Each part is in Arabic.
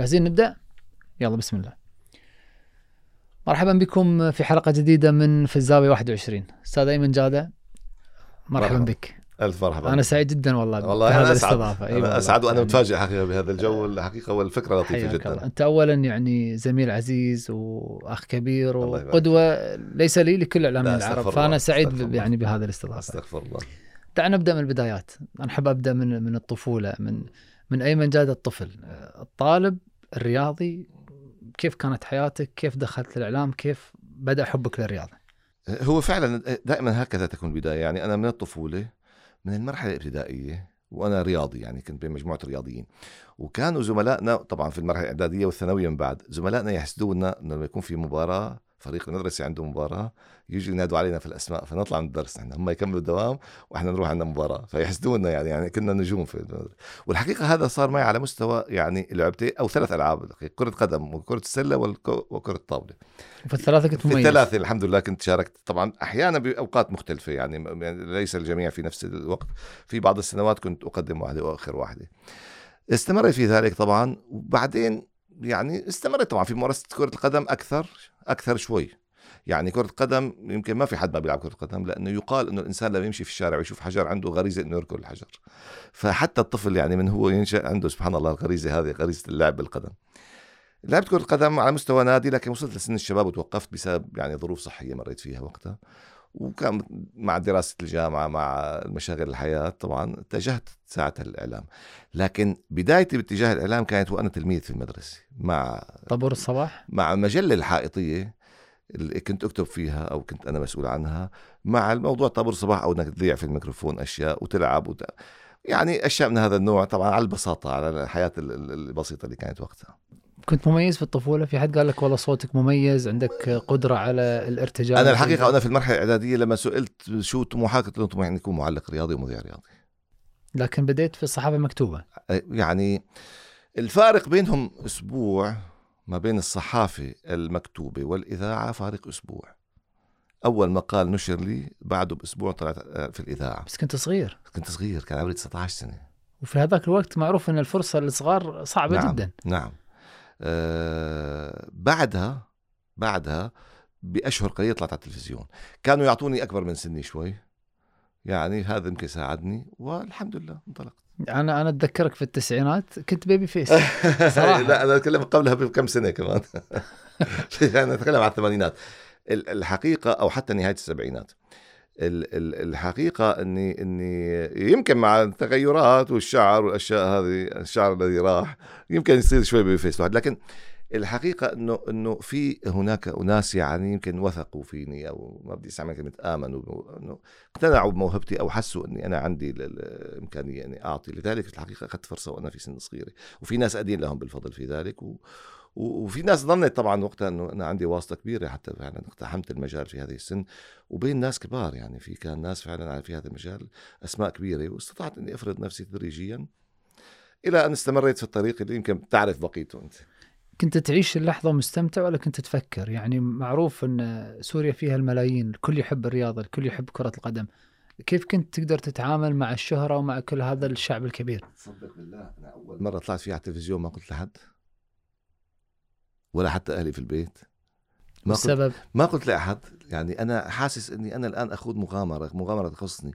جاهزين نبدأ؟ يلا بسم الله. مرحبا بكم في حلقة جديدة من في الزاويه 21 أستاذ أيمن جادة مرحبا, مرحبا. بك. ألف مرحبا. أنا سعيد جدا والله والله أنا أسعد. الاستضافة. أي أنا والله. أسعد وأنا يعني متفاجئ حقيقة بهذا الجو الحقيقة والفكرة لطيفة حياك الله. جدا أنت اولا يعني زميل عزيز وأخ كبير وقدوة ليس لي لكل اعلاميين لا، العرب. فأنا سعيد. يعني بهذه الاستضافة. أستغفر الله. دعنا نبدأ من البدايات. أنا أحب أبدأ من من الطفولة من من أيمن جاد الطفل. الطالب الرياضي كيف كانت حياتك؟ كيف دخلت الإعلام؟ كيف بدأ حبك للرياضة؟ هو فعلا دائما هكذا تكون البداية. يعني أنا من الطفولة من المرحلة الابتدائية وأنا رياضي يعني كنت بين مجموعة رياضيين. وكانوا زملائنا طبعا في المرحلة الإعدادية والثانوية من بعد زملائنا يحسدونا إنه لما يكون في مباراة فريق المدرسة عنده مباراة يجوا ينادوا علينا في الأسماء فنطلع من الدرس إحنا هم يكملوا الدوام وإحنا نروح عندنا مباراة فيحسدونا يعني يعني كنا نجوم في المدرسة. والحقيقة هذا صار معي على مستوى يعني لعبتين أو ثلاث ألعاب. كرة قدم وكرة السلة وكرة الطاوله وفي الثلاثة كنت في مميز الثلاثة الحمد لله كنت شاركت طبعا أحيانا بأوقات مختلفة يعني يعني ليس الجميع في نفس الوقت في بعض السنوات كنت أقدم واحدة وأخر واحدة استمريت في ذلك طبعا وبعدين يعني استمريت طبعا. في ممارسة كرة القدم أكثر أكثر شوي. يعني كرة القدم يمكن ما في حد ما بيلعب كرة قدم لأنه يقال إنه الإنسان لما يمشي في الشارع ويشوف حجر عنده غريزة إنه يركض الحجر. فحتى الطفل يعني من هو ينشأ عنده سبحان الله الغريزة هذه غريزة اللعب بالقدم. لعبت كرة قدم على مستوى نادي لكن وصلت لسن الشباب وتوقفت بسبب يعني ظروف صحية مريت فيها وقتها. وكان مع دراسة الجامعة مع مشاغل الحياة طبعا اتجهت ساعتها للإعلام. لكن بدايتي باتجاه الإعلام كانت وأنا تلميذ في المدرسة مع طابور الصباح؟ مع المجلة الحائطية اللي كنت أكتب فيها أو كنت أنا مسؤول عنها مع الموضوع طابور الصباح أو أنك تذيع في الميكروفون أشياء وتلعب وت... يعني أشياء من هذا النوع طبعا على البساطة على الحياة ال- ال- البسيطة اللي كانت وقتها. كنت مميز في الطفولة؟ في حد قال لك والله صوتك مميز عندك قدرة على الارتجال أنا الحقيقة وأنا في المرحلة الإعدادية لما سئلت شو طموحك قلت لهم طموحي اني اكون معلق رياضي ومذيع رياضي. لكن بديت في الصحافة المكتوبه يعني الفارق بينهم أسبوع ما بين الصحافة المكتوبة والإذاعة فارق أسبوع. أول مقال نشر لي بعده بأسبوع طلعت في الإذاعة. بس كنت صغير. كنت صغير كان عمري 19 سنة. وفي هذاك الوقت معروف إن الفرصة للصغار صعبة نعم جدا. نعم. آه بعدها بعدها بأشهر قليلة طلعت على التلفزيون. كانوا يعطوني أكبر من سني شوي. يعني هذا يمكن ساعدني والحمد لله انطلقت. أنا أنا أتذكرك في التسعينات كنت بيبي فيس. صراحة. لا أنا أتكلم قبلها بكم سنة كمان. أنا أتكلم على الثمانينات. ال- الحقيقة أو حتى نهاية السبعينات. ال- ال- الحقيقة إني إني يمكن مع التغيرات والشعر والأشياء هذه الشعر الذي راح يمكن يصير شوي بفيس واحد لكن الحقيقة إنه إنه في هناك أناس يعني يمكن وثقوا فيني أو ما بدي استعمل كلمة آمنوا إنه اقتنعوا بموهبتي أو حسوا إني أنا عندي ال- ال- الإمكانية إني أعطي لذلك الحقيقة أخذت فرصة وأنا في سن صغيرة وفي ناس أدين لهم بالفضل في ذلك و- وفي ناس ظنت طبعا وقتها إنه أنا عندي واسطة كبيرة حتى فعلا اقتحمت المجال في هذه السن وبين ناس كبار يعني في كان ناس فعلا في هذا المجال أسماء كبيرة واستطعت إني أفرض نفسي تدريجيا إلى أن استمريت في الطريق اللي يمكن تعرف بقيته أنت. كنت تعيش اللحظة مستمتع ولا كنت تفكر؟ يعني معروف إن سوريا فيها الملايين الكل يحب الرياضة الكل يحب كرة القدم. كيف كنت تقدر تتعامل مع الشهرة ومع كل هذا الشعب الكبير؟ تصدق بالله أنا أول مرة طلعت فيها على التلفزيون ما قلت لحد. ولا حتى أهلي في البيت. ما قلت السبب ما قلت لأحد. يعني أنا حاسس إني أنا الآن أخوض مغامرة مغامرة تخصني.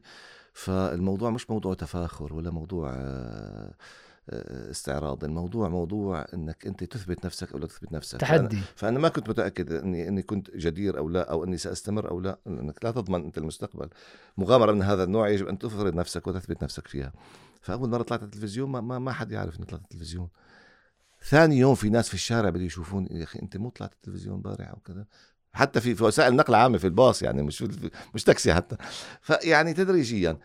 فالموضوع مش موضوع تفاخر ولا موضوع آه، آه، استعراض. الموضوع موضوع إنك أنت تثبت نفسك أو لا تثبت نفسك. فأنا, تحدي. فأنا ما كنت متأكد إني إني كنت جدير أو لا أو إني سأستمر أو لا. لانك لا تضمن أنت المستقبل. مغامرة من هذا النوع يجب أن تفرض نفسك وتثبت نفسك فيها. فأول مرة طلعت على التلفزيون ما, ما, ما حد يعرف إني طلعت على التلفزيون. ثاني يوم في ناس في الشارع بده يشوفون يا أخي أنت مو طلعت التلفزيون امبارح أو كذا؟ حتى في وسائل النقل العامه في الباص يعني مش مش تاكسي حتى. فيعني تدريجيا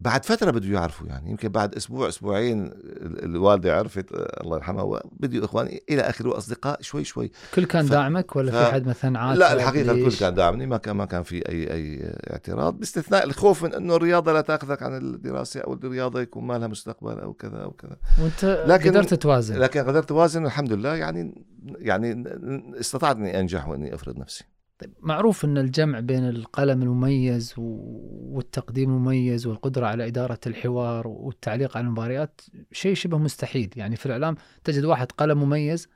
بعد فترة بده يعرفوا يعني. يمكن بعد أسبوع أسبوعين ال- الوالدة عرفت الله يرحمها بدي إخواني إلى آخره أصدقاء شوي شوي. كل كان ف- داعمك ولا ف- في حد مثلا عاتب لا الحقيقة الكل؟ كان داعمني ما كان ما كان في أي أي اعتراض باستثناء الخوف من إنه الرياضة لا تأخذك عن الدراسة أو الرياضة يكون ما لها مستقبل أو كذا أو كذا. وأنت لكن- قدرت توازن. لكن قدرت أوازن والحمد لله يعني يعني استطعت إني أنجح وإني أفرض نفسي. طيب معروف إن الجمع بين القلم المميز والتقديم المميز والقدرة على إدارة الحوار والتعليق على المباريات شيء شبه مستحيل، يعني في الإعلام تجد واحد قلم مميز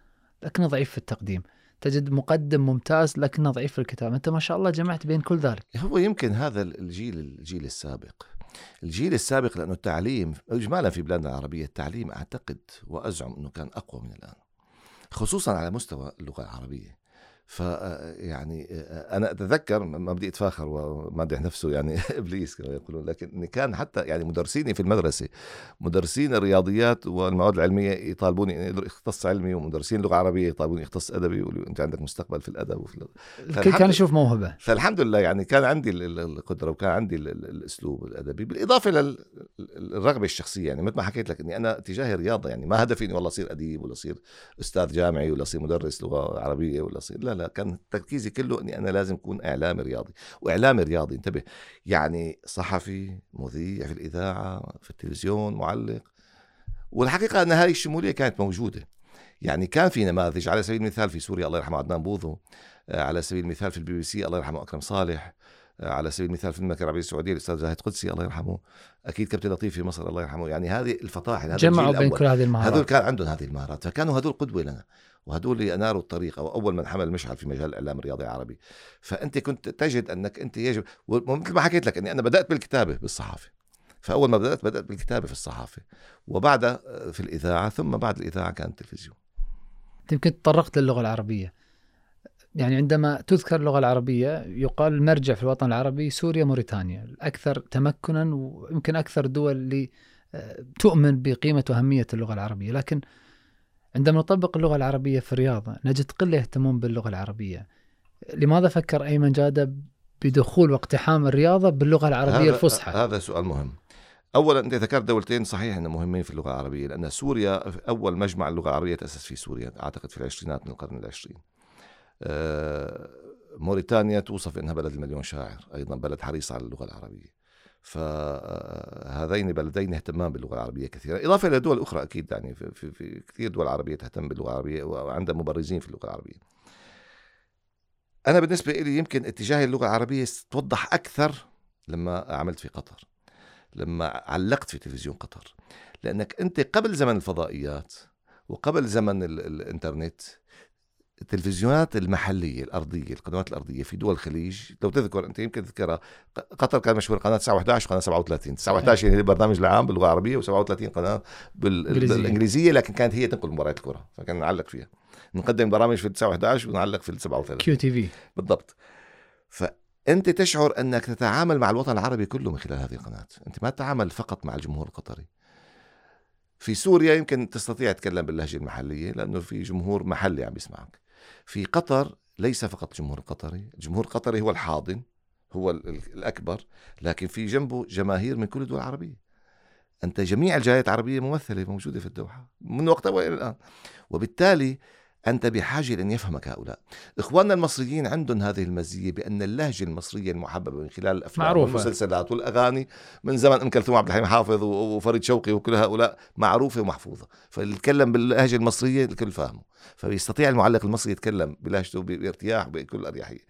لكنه ضعيف في التقديم، تجد مقدم ممتاز لكنه ضعيف في الكتابة، أنت ما شاء الله جمعت بين كل ذلك. هو يمكن هذا الجيل الجيل السابق. الجيل السابق لأنه التعليم اجمالا في بلادنا العربية التعليم أعتقد وأزعم إنه كان أقوى من الآن خصوصا على مستوى اللغة العربية. ف يعني أنا أتذكر ما بدي أتفاخر ومادح نفسه يعني إبليس كما يقولون لكن كان حتى يعني مدرسيني في المدرسة مدرسين الرياضيات والمواد العلمية يطالبوني إني اختص علمي ومدرسين اللغة العربيه يطالبوني اختص أدبي يقولوا أنت عندك مستقبل في الأدب وفي الكل كان يشوف موهبة. فالحمد لله يعني كان عندي القدرة وكان عندي الأسلوب الأدبي بالإضافة للرغبة الشخصية يعني مثل ما حكيت لك إني أنا اتجاهي رياضه يعني ما هدفي إني والله أصير أديب ولا أصير أستاذ جامعي ولا أصير مدرس لغة عربية ولا أصير لا. لا كان تركيزي كله إني أنا لازم أكون إعلامي رياضي. وإعلامي رياضي انتبه يعني صحفي مذيع في الإذاعة في التلفزيون معلق. والحقيقة أن هذه الشمولية كانت موجودة. يعني كان في نماذج على سبيل المثال في سوريا الله يرحمه عدنان بوظو آه، على سبيل المثال في البي بي سي الله يرحمه أكرم صالح. آه، على سبيل المثال في المملكة العربية السعودية الأستاذ زاهد قدسي الله يرحمه. أكيد كابتن لطيف في مصر الله يرحمه. يعني هذه الفطاحل جمعوا بين كل هذه المهارات. هذول كان عندهم هذه المهارات فكانوا هذول قدوة لنا. وهدول اناروا الطريق أو أول من حمل المشعل في مجال الإعلام الرياضي العربي. فأنت كنت تجد أنك أنت يجب ومثل ما حكيت لك إني أنا بدأت بالكتابة بالصحافة. فأول ما بدأت بدأت بالكتابة في الصحافة. وبعدها في الإذاعة ثم بعد الإذاعة كان التلفزيون. يمكن تطرقت للغة العربية. يعني عندما تذكر اللغة العربية يقال المرجع في الوطن العربي سوريا موريتانيا. الأكثر تمكنا ويمكن أكثر دول اللي آه، تؤمن بقيمة وأهمية اللغة العربية. لكن عندما نطبق اللغة العربية في الرياضة نجد قلة اهتمام باللغة العربية. لماذا فكر أيمن جادة بدخول واقتحام الرياضة باللغة العربية الفصحى؟ هذا سؤال مهم. اولا انت ذكرت دولتين صحيح انه مهمين في اللغة العربية لأن سوريا أول مجمع اللغة العربية تأسس في سوريا أعتقد في العشرينات من القرن العشرين. آه، موريتانيا توصف انها بلد المليون شاعر أيضا بلد حريص على اللغة العربية. فهذين بلدين اهتمام باللغة العربية كثيرا. إضافة إلى دول أخرى أكيد يعني في, في, كثير دول عربية تهتم باللغة العربية وعندها مبرزين في اللغة العربية. أنا بالنسبة لي يمكن اتجاهي اللغة العربية توضح أكثر لما عملت في قطر لما علقت في تلفزيون قطر. لأنك أنت قبل زمن الفضائيات وقبل زمن الإنترنت التلفزيونات المحلية الأرضية القنوات الأرضية في دول الخليج. لو تذكر أنت يمكن تذكرها. قطر كان مشهور قناة 9 11 وقناه 37 9 11 هي البرنامج العام باللغة العربية و37 قناة بالإنجليزية لكن كانت هي تنقل مباريات الكرة. فكان نعلق فيها. نقدم برامج في 9 11 ونعلق في 37 QTV. بالضبط. فأنت تشعر أنك تتعامل مع الوطن العربي كله من خلال هذه القناة. أنت ما تتعامل فقط مع الجمهور القطري. في سوريا يمكن تستطيع تتكلم باللهجة المحلية لأنه في جمهور محلي عم بيسمعك في قطر ليس فقط الجمهور القطري الجمهور القطري هو الحاضن هو الأكبر لكن في جنبه جماهير من كل الدول العربية. أنت جميع الجاليات العربية ممثلة موجودة في الدوحة من وقتها وإلى الآن. وبالتالي أنت بحاجة لأن يفهمك هؤلاء. إخواننا المصريين عندهم هذه المزية بأن اللهجة المصرية المحببة من خلال الأفلام معروفة. والمسلسلات والأغاني من زمن أم كلثوم عبد الحليم حافظ وفريد شوقي وكل هؤلاء معروفة ومحفوظة. فيتكلم باللهجة المصرية الكل فاهمه. فبيستطيع المعلق المصري يتكلم بلهجته بارتياح بكل أريحية.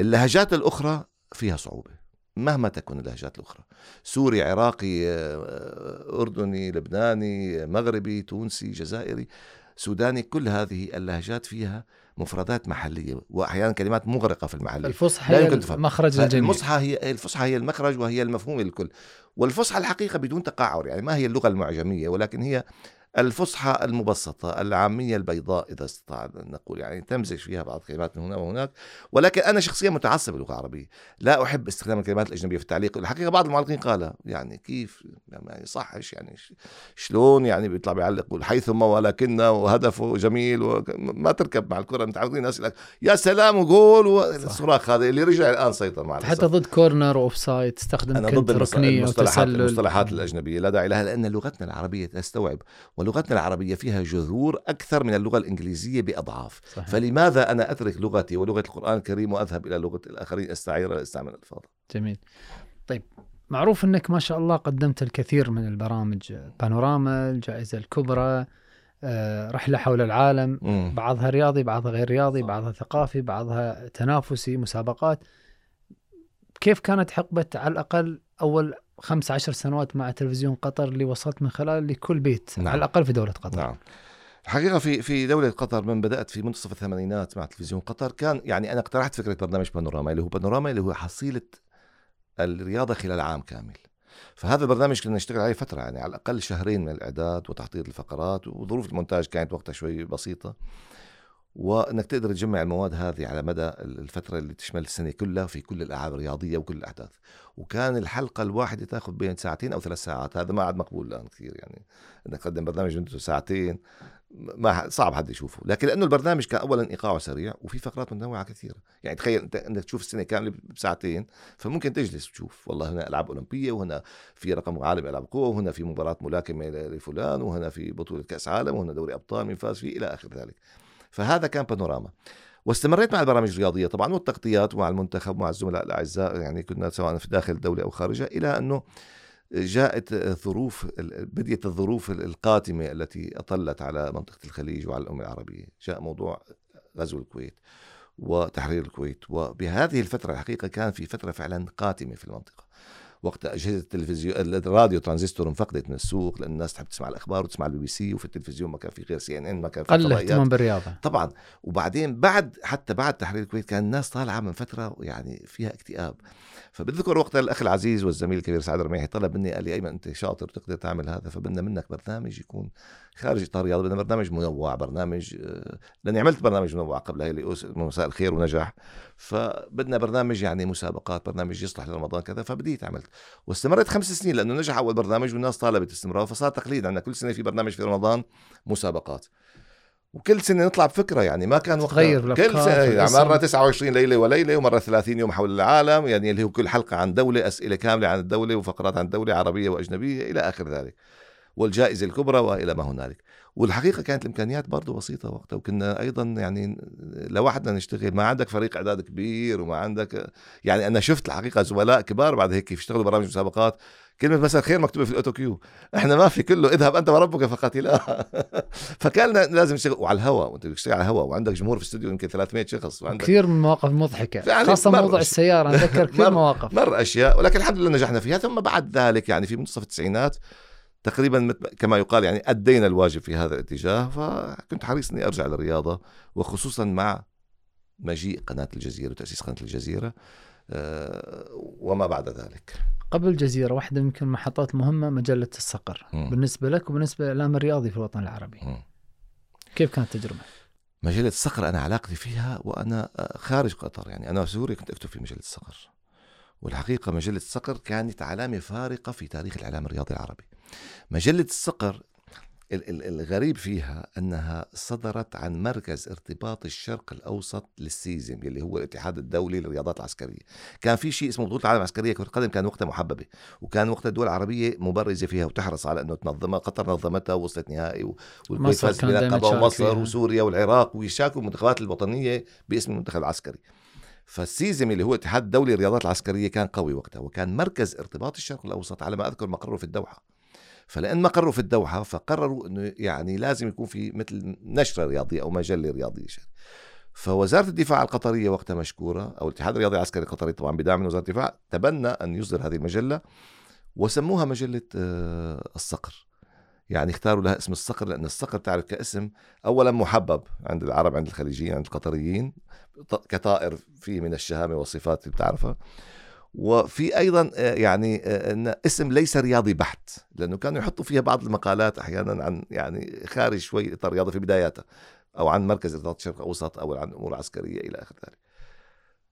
اللهجات الأخرى فيها صعوبة. مهما تكن اللهجات الأخرى. سوري عراقي أردني لبناني مغربي تونسي جزائري. سوداني كل هذه اللهجات فيها مفردات محلية وأحيانا كلمات مغرقة في المحلي الفصحى هي المخرج المصحى هي الفصحى هي المخرج وهي المفهوم للكل والفصحى الحقيقة بدون تقعر يعني ما هي اللغة المعجمية ولكن هي الفصحى المبسطة العامية البيضاء إذا استطعنا أن نقول يعني تمزج فيها بعض الكلمات من هنا وهناك. ولكن أنا شخصيا متعصب باللغة العربية. لا أحب استخدام الكلمات الأجنبية في التعليق. الحقيقة بعض المعلقين قال يعني كيف؟ يعني صحش يعني؟ شلون؟ يعني بيطلع بيعلق حيثما ولكن وهدفه جميل وما تركب مع الكرة متعودين ناس يا سلام وقول والصراخ هذا اللي رجع الآن سيطر مع حتى ضد corner و offside تستخدم أنا ضد المصطلحات, المصطلحات الأجنبية. لا داعي لها لأن لغتنا العربية تستوعب ولغتنا العربية فيها جذور أكثر من اللغة الإنجليزية بأضعاف صحيح. فلماذا أنا أترك لغتي ولغة القرآن الكريم وأذهب إلى لغة الآخرين أستعير أستعمل الفاظ جميل طيب معروف أنك ما شاء الله قدمت الكثير من البرامج بانوراما الجائزة الكبرى آه، رحلة حول العالم. بعضها رياضي بعضها غير رياضي. بعضها ثقافي بعضها تنافسي مسابقات كيف كانت حقبة على الأقل أول خمس عشر سنوات مع تلفزيون قطر اللي وصلت من خلال لكل بيت نعم. على الأقل في دولة قطر. نعم. الحقيقة في في دولة قطر من بدأت في منتصف الثمانينات مع تلفزيون قطر كان يعني أنا اقترحت فكرة برنامج بانوراما اللي هو بانوراما اللي هو حصيلة الرياضة خلال عام كامل. فهذا البرنامج كنا نشتغل عليه فترة يعني على الأقل شهرين من الإعداد وتحضير الفقرات وظروف المونتاج كانت وقتها شوي بسيطة. وإنك تقدر تجمع المواد هذه على مدى الفترة اللي تشمل السنة كلها في كل الألعاب الرياضية وكل الأحداث. وكان الحلقة الواحدة تأخذ بين ساعتين أو ثلاث ساعات. هذا ما عاد مقبول الآن كثير يعني. إنك تقدم برنامج مدته ساعتين ما صعب حد يشوفه. لكن لأنه البرنامج كان اولا ايقاعه سريع وفي فقرات متنوعة كثيرة. يعني تخيل انت إنك تشوف السنة كاملة بساعتين فممكن تجلس وتشوف والله هنا ألعاب أولمبية وهنا في رقم عالمي ألعاب قوة وهنا في مباراة ملاكمة لفلان وهنا في بطولة كأس عالم وهنا دوري أبطال من فاز فيه إلى آخر ذلك. فهذا كان بانوراما واستمريت مع البرامج الرياضية طبعا والتغطيات مع المنتخب مع الزملاء الأعزاء يعني كنا سواء في داخل الدولة أو خارجها إلى أنه جاءت ظروف بديت الظروف القاتمة التي أطلت على منطقة الخليج وعلى الأمة العربية، جاء موضوع غزو الكويت وتحرير الكويت وبهذه الفترة الحقيقة كان في فترة فعلا قاتمة في المنطقة. وقت أجهزة التلفزيون الراديو ترانزستور انفقدت من السوق لأن الناس تحب تسمع الأخبار وتسمع البي بي سي وفي التلفزيون ما كان في غير CNN ما كان في قل. الاهتمام بالرياضة. طبعا. وبعدين بعد حتى بعد تحرير الكويت كان الناس طالعة من فترة يعني فيها اكتئاب. فبذكر وقتها الأخ العزيز والزميل الكبير سعد الرميحي طلب مني قال لي أيمن أنت شاطر تقدر تعمل هذا فبدنا منك برنامج يكون خارج إطار رياضي بدنا برنامج منوع برنامج آه، لأني عملت برنامج منوع قبل هي مساء الخير ونجح فبدنا برنامج يعني مسابقات برنامج يصلح لرمضان كذا فبديت عملت واستمرت خمس سنين لأنه نجح أول برنامج والناس طالبت استمرار فصار تقليد عندنا كل سنة في برنامج في رمضان مسابقات. وكل سنة نطلع بفكرة يعني ما كان وقتها. تغير كل سنة يعني. مرة 29 ليلة وليلة ومرة 30 يوم حول العالم يعني اللي هو كل حلقة عن دولة أسئلة كاملة عن الدولة وفقرات عن الدولة عربية وأجنبية إلى آخر ذلك. والجائزة الكبرى وإلى ما هنالك. والحقيقة كانت الإمكانيات برضه بسيطة وقتها وكنا أيضا يعني لوحدنا نشتغل ما عندك فريق إعداد كبير وما عندك يعني أنا شفت الحقيقة زملاء كبار بعد هيك يشتغلوا برامج مسابقات كلمة مساء الخير مكتوبة في ال autocue. إحنا ما في كله. اذهب أنت وربك فقاتلا فكان لازم نشتغل وعلى الهواء. وأنت بتشتغل على الهواء. وعندك جمهور في الاستوديو يمكن 300 شخص. وعندك كثير من مواقف مضحكة. يعني خاصة موضوع السيارة. أتذكر كثير مرة- مواقف. مر أشياء. ولكن الحمد لله نجحنا فيها. ثم بعد ذلك يعني في منتصف التسعينات تقريبا كما يقال يعني أدينا الواجب في هذا الاتجاه. فكنت حريص إني أرجع للرياضة. وخصوصا مع مجيء قناة الجزيرة وتأسيس قناة الجزيرة. آه، وما بعد ذلك قبل الجزيرة واحدة يمكن محطات مهمة مجلة الصقر مم. بالنسبة لك وبالنسبة للإعلام الرياضي في الوطن العربي مم. كيف كانت التجربة؟ مجلة الصقر أنا علاقتي فيها وأنا آه، خارج قطر يعني أنا في سوريا كنت أكتب في مجلة الصقر والحقيقة مجلة الصقر كانت علامة فارقة في تاريخ الإعلام الرياضي العربي مجلة الصقر ال- ال- الغريب فيها أنها صدرت عن مركز ارتباط الشرق الأوسط للسيزم اللي هو الاتحاد الدولي للرياضات العسكرية. كان في شيء اسمه بطولة العالم العسكرية كرة القدم كان وقتها محببة وكان وقتها الدول العربية مبرزة فيها وتحرص على أنه تنظمها قطر نظمتها ووصلت نهائي والكويت فازت بلقبها تشارك ومصر. وسوريا والعراق ويشاركوا المنتخبات الوطنية باسم المنتخب العسكري. فالسيزم اللي هو الاتحاد الدولي للرياضات العسكرية كان قوي وقتها وكان مركز ارتباط الشرق الأوسط على ما أذكر مقره في الدوحة. فلأن مقره في الدوحة فقرروا إنه يعني لازم يكون في مثل نشرة رياضية أو مجلة رياضية فوزارة الدفاع القطرية وقتها مشكورة أو الاتحاد الرياضي العسكري القطري طبعا بدعم من وزارة الدفاع تبنى أن يصدر هذه المجلة وسموها مجلة آه، الصقر. يعني اختاروا لها اسم الصقر لأن الصقر تعرف كاسم اولا محبب عند العرب عند الخليجيين عند القطريين كطائر فيه من الشهامة والصفات اللي بتعرفها. وفي أيضا آه، يعني آه، إن اسم ليس رياضي بحت لأنه كانوا يحطوا فيها بعض المقالات أحيانا عن يعني خارج شوي إطار رياضي في بداياتها أو عن مركز ارتباط الشرق الاوسط أو عن أمور عسكرية إلى آخر ذلك.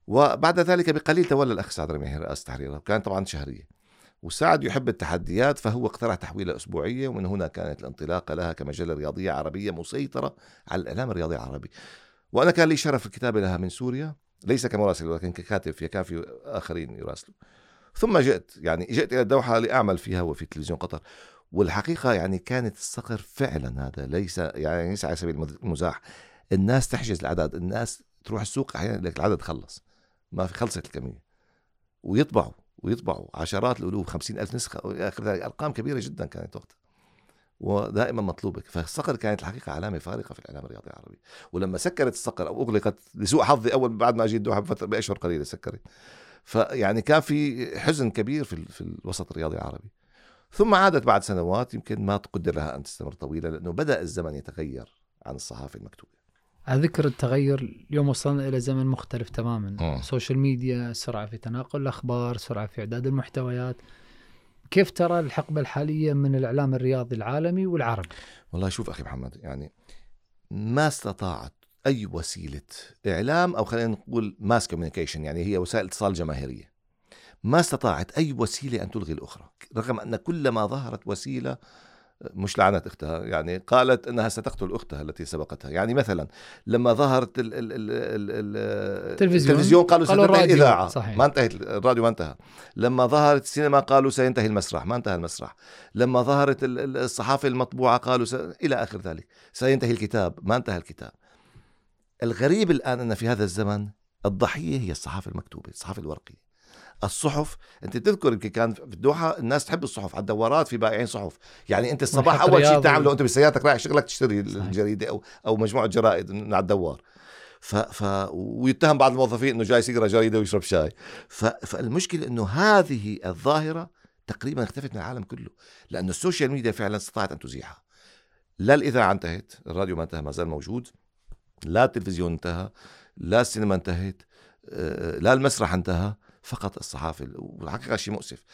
وبعد ذلك بقليل تولى الأخ سعد رميحي رئاسة تحريرها وكانت طبعا شهرية. وسعد يحب التحديات فهو اقترح تحويلها أسبوعية ومن هنا كانت الانطلاقة لها كمجلة رياضية عربية مسيطرة على الإعلام الرياضي العربي. وأنا كان لي شرف الكتابة لها من سوريا ليس كمراسل ولكن ككاتب كان في آخرين يراسلوا. ثم جئت يعني جئت إلى الدوحة لأعمل فيها وفي تلفزيون قطر. والحقيقة يعني كانت الصقر فعلا هذا ليس يعني ليس على سبيل المزاح. الناس تحجز الأعداد الناس تروح السوق أحيانا لك العدد خلص ما في خلصت الكمية. ويطبعوا ويطبعوا عشرات الألوف خمسين ألف نسخة آخر ذلك أرقام كبيرة جدا كانت وقتها. ودائما مطلوبه فالصقر كانت الحقيقة علامة فارقة في الإعلام الرياضي العربي. ولما سكرت الصقر أو أغلقت لسوء حظي أول بعد ما اجيت بفترة بأشهر قليلة سكرت. فيعني كان في حزن كبير في في الوسط الرياضي العربي. ثم عادت بعد سنوات يمكن ما تقدر لها أن تستمر طويلة لأنه بدأ الزمن يتغير عن الصحافة المكتوبة. على ذكر التغير اليوم وصلنا إلى زمن مختلف تماما. مم. social media سرعة في تناقل الأخبار سرعة في إعداد المحتويات. كيف ترى الحقبة الحالية من الإعلام الرياضي العالمي والعربي؟ والله شوف أخي محمد يعني ما استطاعت أي وسيلة إعلام أو خلينا نقول mass communication يعني هي وسائل اتصال جماهيرية. ما استطاعت أي وسيلة أن تلغي الأخرى رغم أن كلما ظهرت وسيلة مش لعنت أختها يعني قالت إنها ستقتل أختها التي سبقتها يعني مثلا لما ظهرت ال ال ال ال ال تلفزيون. التلفزيون قالوا قالوا ستنتهي الراديو. الإذاعة صحيح. ما انتهت الراديو ما انتهى لما ظهرت السينما قالوا سينتهي المسرح ما انتهى المسرح لما ظهرت ال- ال- الصحافة المطبوعة قالوا س... إلى آخر ذلك سينتهي الكتاب ما انتهى الكتاب الغريب الآن أن في هذا الزمن الضحية هي الصحافة المكتوبة الصحافة الورقية الصحف. أنت تذكر يمكن كان في الدوحة الناس تحب الصحف على الدوارات في بائعين صحف. يعني أنت الصباح أول شيء. تعمله انت بسيارتك رايح شغلك تشتري صحيح. الجريدة أو أو مجموعة جرائد من على الدوار. ف... ف... ويتهم بعض الموظفين إنه جاي يقرا جريدة ويشرب شاي. ف... فالمشكلة إنه هذه الظاهرة تقريبا اختفت من العالم كله لأنه ال social media فعلا استطاعت أن تزيحها. لا الإذاعة انتهت الراديو ما انتهى ما زال موجود. لا التلفزيون انتهى لا السينما انتهت آه، لا المسرح انتهى. فقط الصحافه والحقيقة شيء مؤسف.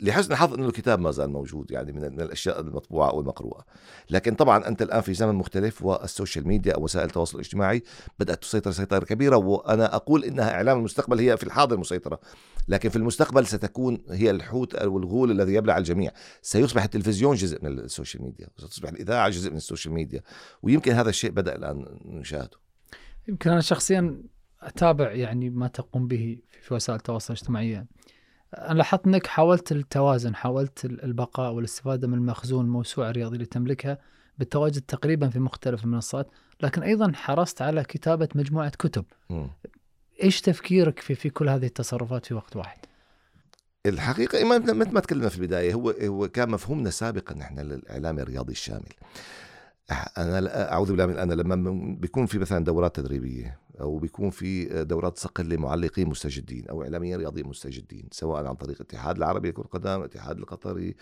لحسن الحظ إنه الكتاب ما زال موجود يعني من الأشياء المطبوعة أو المقروءة. لكن طبعا أنت الآن في زمن مختلف وال social media أو وسائل التواصل الاجتماعي بدأت تسيطر سيطرة كبيرة وأنا أقول إنها إعلام المستقبل هي في الحاضر مسيطرة. لكن في المستقبل ستكون هي الحوت أو الغول الذي يبلع الجميع. سيصبح التلفزيون جزء من ال social media وستصبح الإذاعة جزء من ال social media. ويمكن هذا الشيء بدأ الآن نشاهده. يمكن أنا شخصيا أتابع يعني ما تقوم به في وسائل التواصل الاجتماعي أنا لاحظت إنك حاولت التوازن حاولت البقاء والاستفادة من المخزون الموسوعه الرياضيه اللي تملكها بالتواجد تقريبا في مختلف المنصات لكن أيضا حرصت على كتابة مجموعة كتب. مم. إيش تفكيرك في في كل هذه التصرفات في وقت واحد؟ الحقيقة ما- مثل ما تكلمنا في البداية. هو هو كان مفهومنا سابقا نحن للإعلام الرياضي الشامل. أنا أعوذ بالله من أنا لما م- بيكون في مثلا دورات تدريبية أو بيكون في دورات صقل لمعلقين مستجدين أو إعلاميين رياضيين مستجدين سواء عن طريق الاتحاد العربي لكرة القدم الاتحاد القطري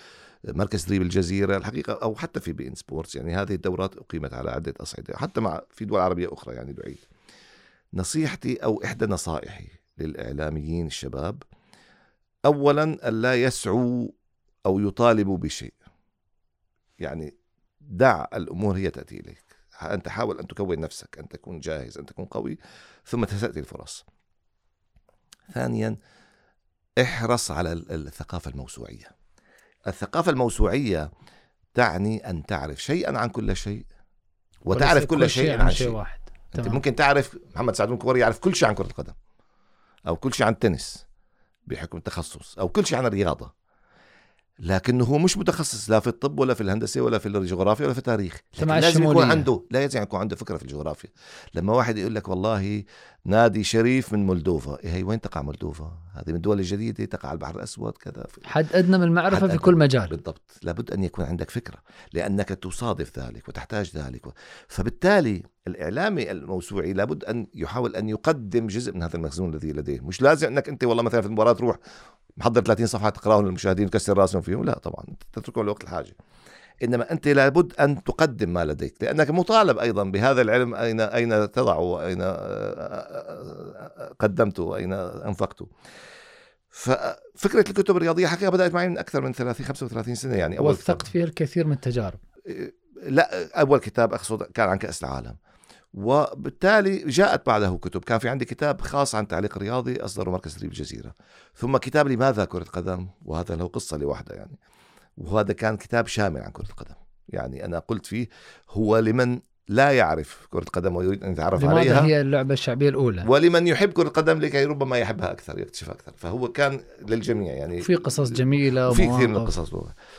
مركز تدريب الجزيرة الحقيقة أو حتى في beIN Sports. يعني هذه الدورات أقيمت على عدة أصعدة حتى مع في دول عربية أخرى يعني بعيد. نصيحتي أو إحدى نصائحي للإعلاميين الشباب اولا الا يسعوا أو يطالبوا بشيء. يعني دع الأمور هي تأتي إليك. أنت حاول أن تكون نفسك أن تكون جاهز أن تكون قوي ثم تاتي الفرص. ثانيا احرص على ال- الثقافة الموسوعية. الثقافة الموسوعية تعني أن تعرف شيئا عن كل شيء وتعرف وليس كل شيء عن شيء واحد. أنت تمام. ممكن تعرف محمد سعد بن كوري يعرف كل شيء عن كرة القدم أو كل شيء عن التنس بحكم التخصص أو كل شيء عن الرياضة. لكنه هو مش متخصص لا في الطب ولا في الهندسة ولا في الجغرافيا ولا في التاريخ. لكن لازم يكون. عنده لا يلزم يكون عنده فكرة في الجغرافيا. لما واحد يقول لك والله نادي شريف من مولدوفا إيه هي؟ وين تقع مولدوفا؟ هذه من الدول الجديدة تقع على البحر الأسود كذا حد أدنى من المعرفة في. كل مجال. بالضبط. لابد أن يكون عندك فكرة لأنك تصادف ذلك وتحتاج ذلك. فبالتالي الإعلامي الموسوعي لابد أن يحاول أن يقدم جزء من هذا المخزون الذي لديه. مش لازم أنك أنت والله مثلا في المباراة تروح محضر 30 صفحة تقراهم للمشاهدين وتكسر راسهم فيهم؟ لا طبعا تتركهم لوقت الحاجة. إنما أنت لابد أن تقدم ما لديك لأنك مطالب أيضا بهذا العلم أين أين تضعه وأين قدمته وأين أنفقته ففكرة الكتب الرياضية حقيقة بدأت معي من أكثر من 30 35 سنة يعني. أول وثقت. فيها الكثير من التجارب. لا أول كتاب أقصد كان عن كأس العالم. وبالتالي جاءت بعده كتب. كان في عندي كتاب خاص عن تعليق رياضي أصدره مركز تدريب الجزيرة. ثم كتاب لماذا كرة قدم وهذا له قصة لوحدة يعني. وهذا كان كتاب شامل عن كرة القدم. يعني أنا قلت فيه هو لمن لا يعرف كرة القدم ويريد أن يتعرف عليها. هي اللعبة الشعبية الأولى؟ ولمن يحب كرة القدم لكي ربما يحبها أكثر يكتشف أكثر. فهو كان للجميع يعني في قصص جميلة وفي كثير من. القصص.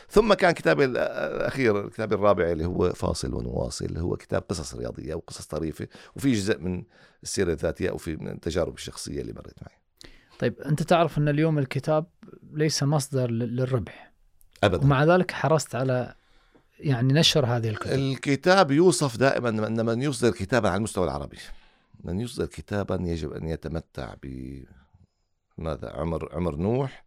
ثم كان كتابي الأخير الكتاب الرابع اللي هو فاصل ونواصل هو كتاب قصص رياضية وقصص طريفة وفي جزء من السيرة الذاتية أو في من التجارب الشخصية اللي مريت معي. طيب أنت تعرف أن اليوم الكتاب ليس مصدر لل- للربح. ابدا. ومع ذلك حرصت على يعني نشر هذه الكتب. الكتاب يوصف دائما أن من يصدر كتابا على المستوى العربي. من يصدر كتابا يجب أن يتمتع ب ماذا؟ عمر عمر نوح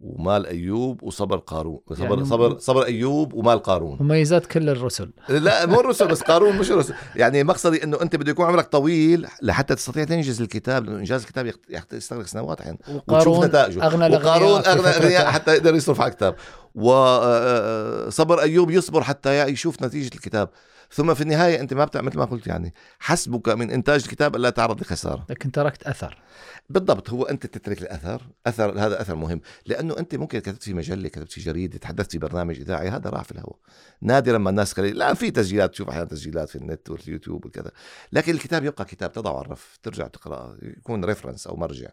ومال أيوب وصبر قارون. صبر يعني صبر صبر أيوب ومال قارون. مميزات كل الرسل. لا مو الرسل بس قارون مش الرسل. يعني مقصدي إنه أنت بده يكون عمرك طويل لحتى تستطيع تنجز الكتاب لأنه إنجاز الكتاب يستغرق سنوات أحيانا. وقارون نتائجه. أغنى وقارون أغنى. أغنياء حتى يقدر يصرف على الكتاب. وصبر أيوب يصبر حتى يشوف نتيجة الكتاب. ثم في النهاية أنت ما بتعمل مثل ما قلت يعني حسبك من إنتاج الكتاب ألا تعرض لخسارة. لكن تركت أثر. بالضبط هو أنت تترك الأثر أثر هذا أثر مهم لأنه أنت ممكن كتبت في مجلة كتبت في جريدة تحدثت في برنامج إذاعي هذا راح في الهواء. نادرا ما الناس قليل لا في تسجيلات تشوف أحيانا تسجيلات في النت واليوتيوب وكذا لكن الكتاب يبقى كتاب تضعه على الرف ترجع تقرأه يكون ريفرنس أو مرجع.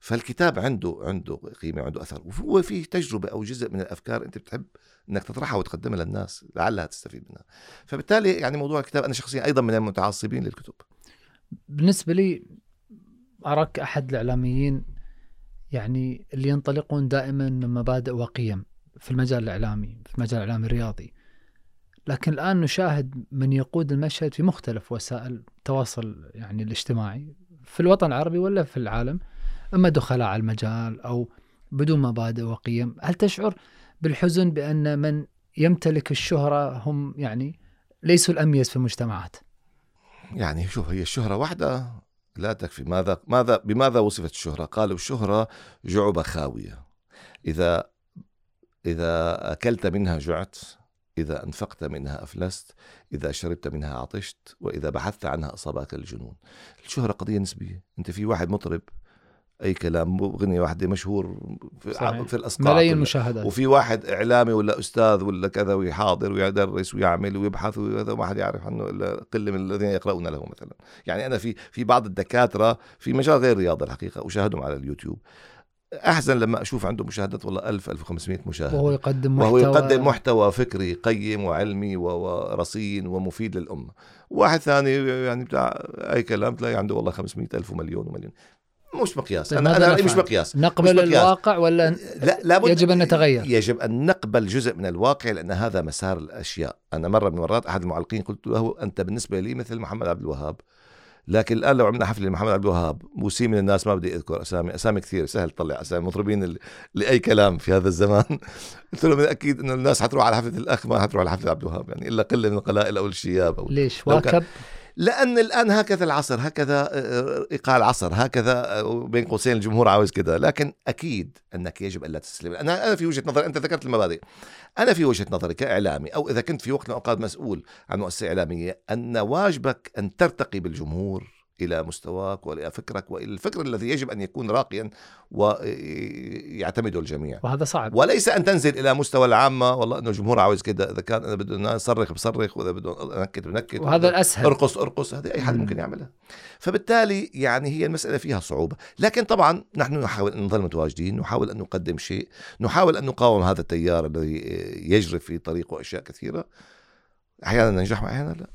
فالكتاب عنده عنده قيمة وعنده أثر. وهو فيه تجربة أو جزء من الأفكار أنت بتحب إنك تطرحها وتقدمها للناس لعلها تستفيد منها. فبالتالي يعني موضوع الكتاب أنا شخصيا أيضا من المتعصبين للكتب. بالنسبة لي أراك أحد الإعلاميين يعني اللي ينطلقون دائما من مبادئ وقيم في المجال الإعلامي في المجال الإعلامي الرياضي. لكن الآن نشاهد من يقود المشهد في مختلف وسائل التواصل يعني الاجتماعي في الوطن العربي ولا في العالم أما دخلاء على المجال أو بدون مبادئ وقيم هل تشعر بالحزن بأن من يمتلك الشهرة هم يعني ليسوا الأميز في المجتمعات؟ يعني شوف هي الشهرة واحدة. لا تكفي. ماذا ماذا بماذا وصفت الشهرة؟ قالوا الشهرة جعبة خاوية. إذا إذا أكلت منها جعت إذا أنفقت منها أفلست إذا شربت منها عطشت وإذا بحثت عنها أصابك الجنون. الشهرة قضية نسبية. أنت في واحد مطرب أي كلام أغنية واحدة مشهور في, صحيح. في الأسقاع ملايين كلها. مشاهدات وفي واحد إعلامي ولا أستاذ ولا كذا ويحاضر ويدرس ويعمل ويبحث وهذا ما حد يعرف عنه إلا قلة من الذين يقرؤون له مثلا. يعني أنا في في بعض الدكاترة في مجال غير الرياضة الحقيقة أشاهدهم على اليوتيوب. احزن لما أشوف عنده مشاهدات والله 1000 1500 مشاهد وهو يقدم محتوى. وهو يقدم محتوى فكري قيم وعلمي ورصين ومفيد للأمة. واحد ثاني يعني بتاع أي كلام تلاقي عنده والله 500 ألف ومليون ومليون. مش مقياس. طيب أنا رأيي مش؟ مقياس. نقبل مش مقياس. الواقع ولا لا لابد يجب أن نتغير. يجب أن نقبل جزء من الواقع لأن هذا مسار الأشياء. أنا مرة من المرات أحد المعلقين قلت له أنت بالنسبة لي مثل محمد عبد الوهاب. لكن الآن لو عملنا حفله لمحمد عبد الوهاب وسي من الناس ما بدي أذكر أسامي أسامي كثير سهل تطلع أسامي مطربين لأي كلام في هذا الزمان. قلت لهم أكيد إنه الناس حتروح على حفلة الأخ ما حتروح على حفلة عبد الوهاب يعني إلا قلة من القلائل أو الشياب أو ليش؟ واكب؟ لأن الآن هكذا العصر هكذا آه، إيقاع العصر هكذا آه، بين قوسين الجمهور عاوز كذا لكن أكيد أنك يجب ألا تستسلم. أنا أنا في وجهة نظري أنت ذكرت المبادئ. أنا في وجهة نظري كإعلامي أو إذا كنت في وقت من الأوقات مسؤول عن مؤسسة إعلامية أن واجبك أن ترتقي بالجمهور إلى مستواك وإلى فكرك وإلى الفكر الذي يجب أن يكون راقيا ويعتمده الجميع. وهذا صعب. وليس أن تنزل إلى مستوى العامة والله إنه الجمهور عاوز كذا إذا كان اذا بدنا نصرخ بصرخ وإذا بدنا نكت بنكت وهذا الأسهل. أرقص أرقص هذه أي حد مم. ممكن يعملها. فبالتالي يعني هي المسألة فيها صعوبة. لكن طبعا نحن نحاول أن نظل متواجدين نحاول أن نقدم شيء نحاول أن نقاوم هذا التيار الذي يجري في طريقه أشياء كثيرة. أحيانا ننجح واحيانا لا.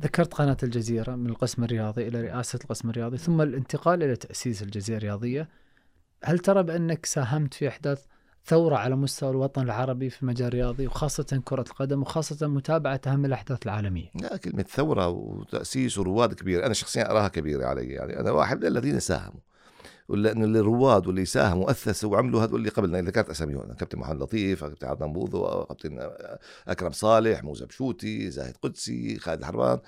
ذكرت قناة الجزيرة من القسم الرياضي إلى رئاسة القسم الرياضي ثم الانتقال إلى تأسيس الجزيرة الرياضية. هل ترى بأنك ساهمت في إحداث ثورة على مستوى الوطن العربي في المجال الرياضي وخاصة كرة القدم وخاصة متابعة أهم الأحداث العالمية؟ لا كلمة ثورة وتأسيس ورواد كبير أنا شخصيا أراها كبيرة علي. يعني أنا واحد من الذين ساهموا. لأنه الرواد واللي ساهموا واسسوا وعملوا هذول اللي قبلنا. اللي ذكرت أساميهم. كابتن محمد لطيف كابتن عدنان بوذو كابتن أكرم صالح موزة بشوتي زاهد قدسي خالد الحربان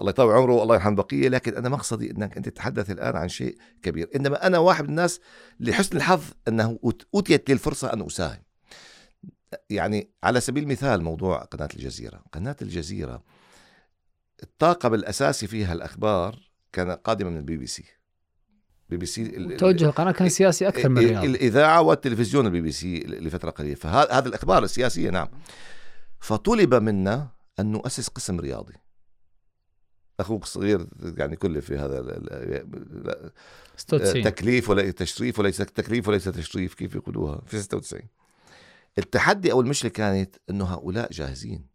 الله يطول عمره والله يرحم البقية. لكن أنا مقصدي إنك أنت تتحدث الآن عن شيء كبير. إنما أنا واحد من الناس لحسن الحظ أنه اوتيت لي الفرصه أن أساهم. يعني على سبيل المثال موضوع قناة الجزيرة. قناة الجزيرة الطاقم الأساسي فيها الأخبار كان قادمه من البي بي سي. بي بي سي توجه القناة كان سياسي أكثر من ال- رياضي. الاذاعه والتلفزيون البي بي سي لفترة قليلة. فهذا الأخبار السياسية نعم. فطلب منا أن نؤسس قسم رياضي. أخوك الصغير يعني كله في هذا ال- ال- ال- 96 تكليف ولا تشريف وليس تكليف وليس تشريف كيف يقولوها؟ في 96 التحدي أو المشكلة كانت انه هؤلاء جاهزين.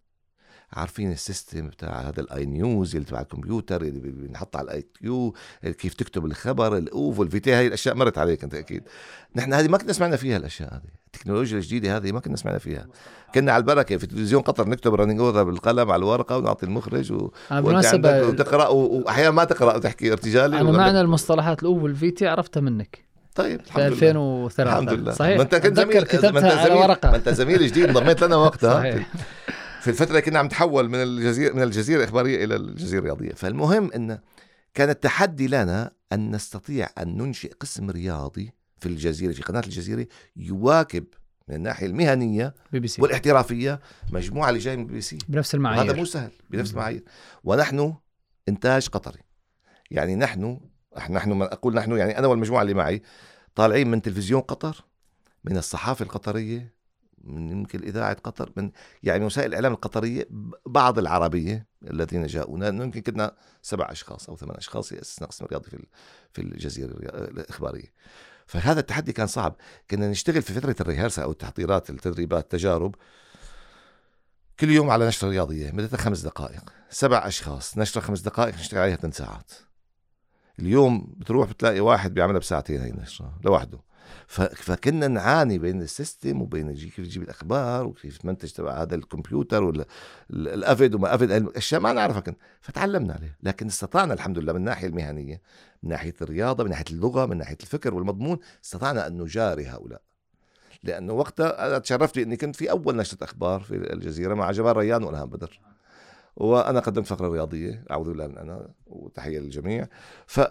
عارفين ال system بتاع هذا ال iNews اللي تبع الكمبيوتر اللي بنحط على ال IQ كيف تكتب الخبر ال OOV وال VT هاي الأشياء مرت عليك أنت أكيد. نحن هذه ما كنا سمعنا فيها الأشياء هذه. التكنولوجيا الجديدة هذه ما كنا سمعنا فيها. كنا على البركة في تلفزيون قطر نكتب running order بالقلم على الورقة ونعطي المخرج و... بالمناسبة وتقرأ وأحيانا ما تقرأ وتحكي ارتجالي أنا معنى المصطلحات ال OOV وال VT عرفتها منك. طيب في 2003 الحمد لله. صحيح. ما أنت كنت زميل كتبتها ما أنت على زميل ورقة. ما أنت زميل جديد انضميت لنا وقتها. صحيح. في الفترة كنا عم نتحول من الجزيره من الجزيرة الإخبارية إلى الجزيرة الرياضية. فالمهم إن كان التحدي لنا أن نستطيع أن ننشئ قسم رياضي في الجزيرة في قناة الجزيرة يواكب من الناحية المهنية بي بي سي. والاحترافية مجموعة اللي جاي من البي بي سي. بنفس المعايير. هذا مو سهل بنفس المعايير. ونحن إنتاج قطري. يعني نحن نحن ما أقول نحن يعني أنا والمجموعة اللي معي طالعين من تلفزيون قطر من الصحافة القطرية من يمكن إذاعة قطر من يعني وسائل الإعلام القطرية بعض العربية الذين جاءونا يمكن كنا سبع أشخاص أو ثمان أشخاص يأسسنا قسم رياضي في في الجزيرة الإخبارية. فهذا التحدي كان صعب. كنا نشتغل في فترة الريهرسة أو التحضيرات التدريبات التجارب. كل يوم على نشرة رياضية مدتها خمس دقائق. سبع أشخاص نشرة خمس دقائق نشتغل عليها ثمان ساعات. اليوم بتروح بتلاقي واحد بيعملها بساعتين هي النشرة لوحده. فكنا نعاني بين السيستم وبين كيف تجيب الأخبار وكيف تمنتج تبع هذا الكمبيوتر والافد وما افد أشياء ما نعرفها كنا فتعلمنا عليه لكن استطعنا الحمد لله من الناحيه المهنية من ناحية الرياضة من ناحية اللغة من ناحية الفكر والمضمون استطعنا أن نجاري هؤلاء. لأنه وقتها أنا تشرفت اني كنت في أول نشرة أخبار في الجزيرة مع جمال ريان والهام بدر. وأنا قدمت فقرة رياضية أعوذ بالله من أنا وتحية للجميع.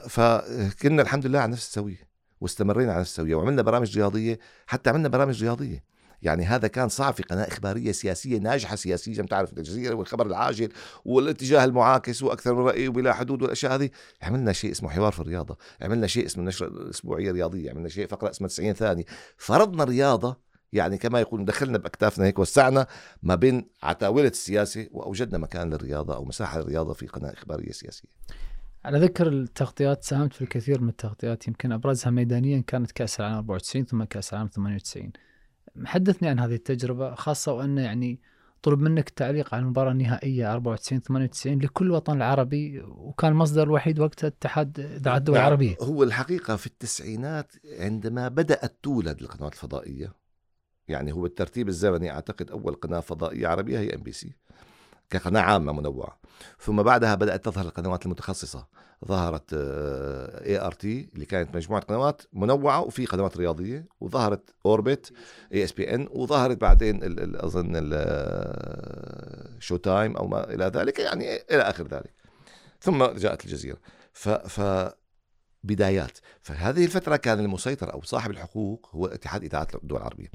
فكنا الحمد لله على نفس السوية. واستمرينا على السويه وعملنا برامج رياضية حتى عملنا برامج رياضية. يعني هذا كان صعب في قناة إخبارية سياسية ناجحة سياسيا زي ما تعرف الجزيره والخبر العاجل والاتجاه المعاكس وأكثر من رأي وبلا حدود والأشياء هذه. عملنا شيء اسمه حوار في الرياضة عملنا شيء اسمه النشره الاسبوعيه الرياضيه عملنا شيء فقرة اسمها 90 ثانية. فرضنا الرياضه يعني كما يقول دخلنا بأكتافنا هيك وسعنا ما بين عتاولة السياسة وأوجدنا مكان للرياضة أو مساحة للرياضة في قناة إخبارية سياسية. على ذكر التغطيات ساهمت في الكثير من التغطيات. يمكن أبرزها ميدانيا كانت كأس العالم 94 ثم كأس العالم 98 حدثني عن هذه التجربة خاصة وان يعني طلب منك التعليق على المباراة النهائية 94 98 لكل وطن العربي وكان المصدر الوحيد وقتها اتحاد اذاعات الدول نعم، العربيه هو الحقيقة في التسعينات عندما بدأت تولد القنوات الفضائية يعني هو الترتيب الزمني أعتقد أول قناة فضائية عربية هي إم بي سي. كقناة عامة منوعة. ثم بعدها بدأت تظهر القنوات المتخصصة. ظهرت اي ار تي اللي كانت مجموعة قنوات منوعة وفي قنوات رياضية وظهرت Orbit ESPN وظهرت بعدين ال أظن Showtime أو ما إلى ذلك يعني إلى آخر ذلك. ثم جاءت الجزيرة. ف, ف بدايات. فهذه الفترة كان المسيطر أو صاحب الحقوق هو اتحاد إذاعات الدول العربية.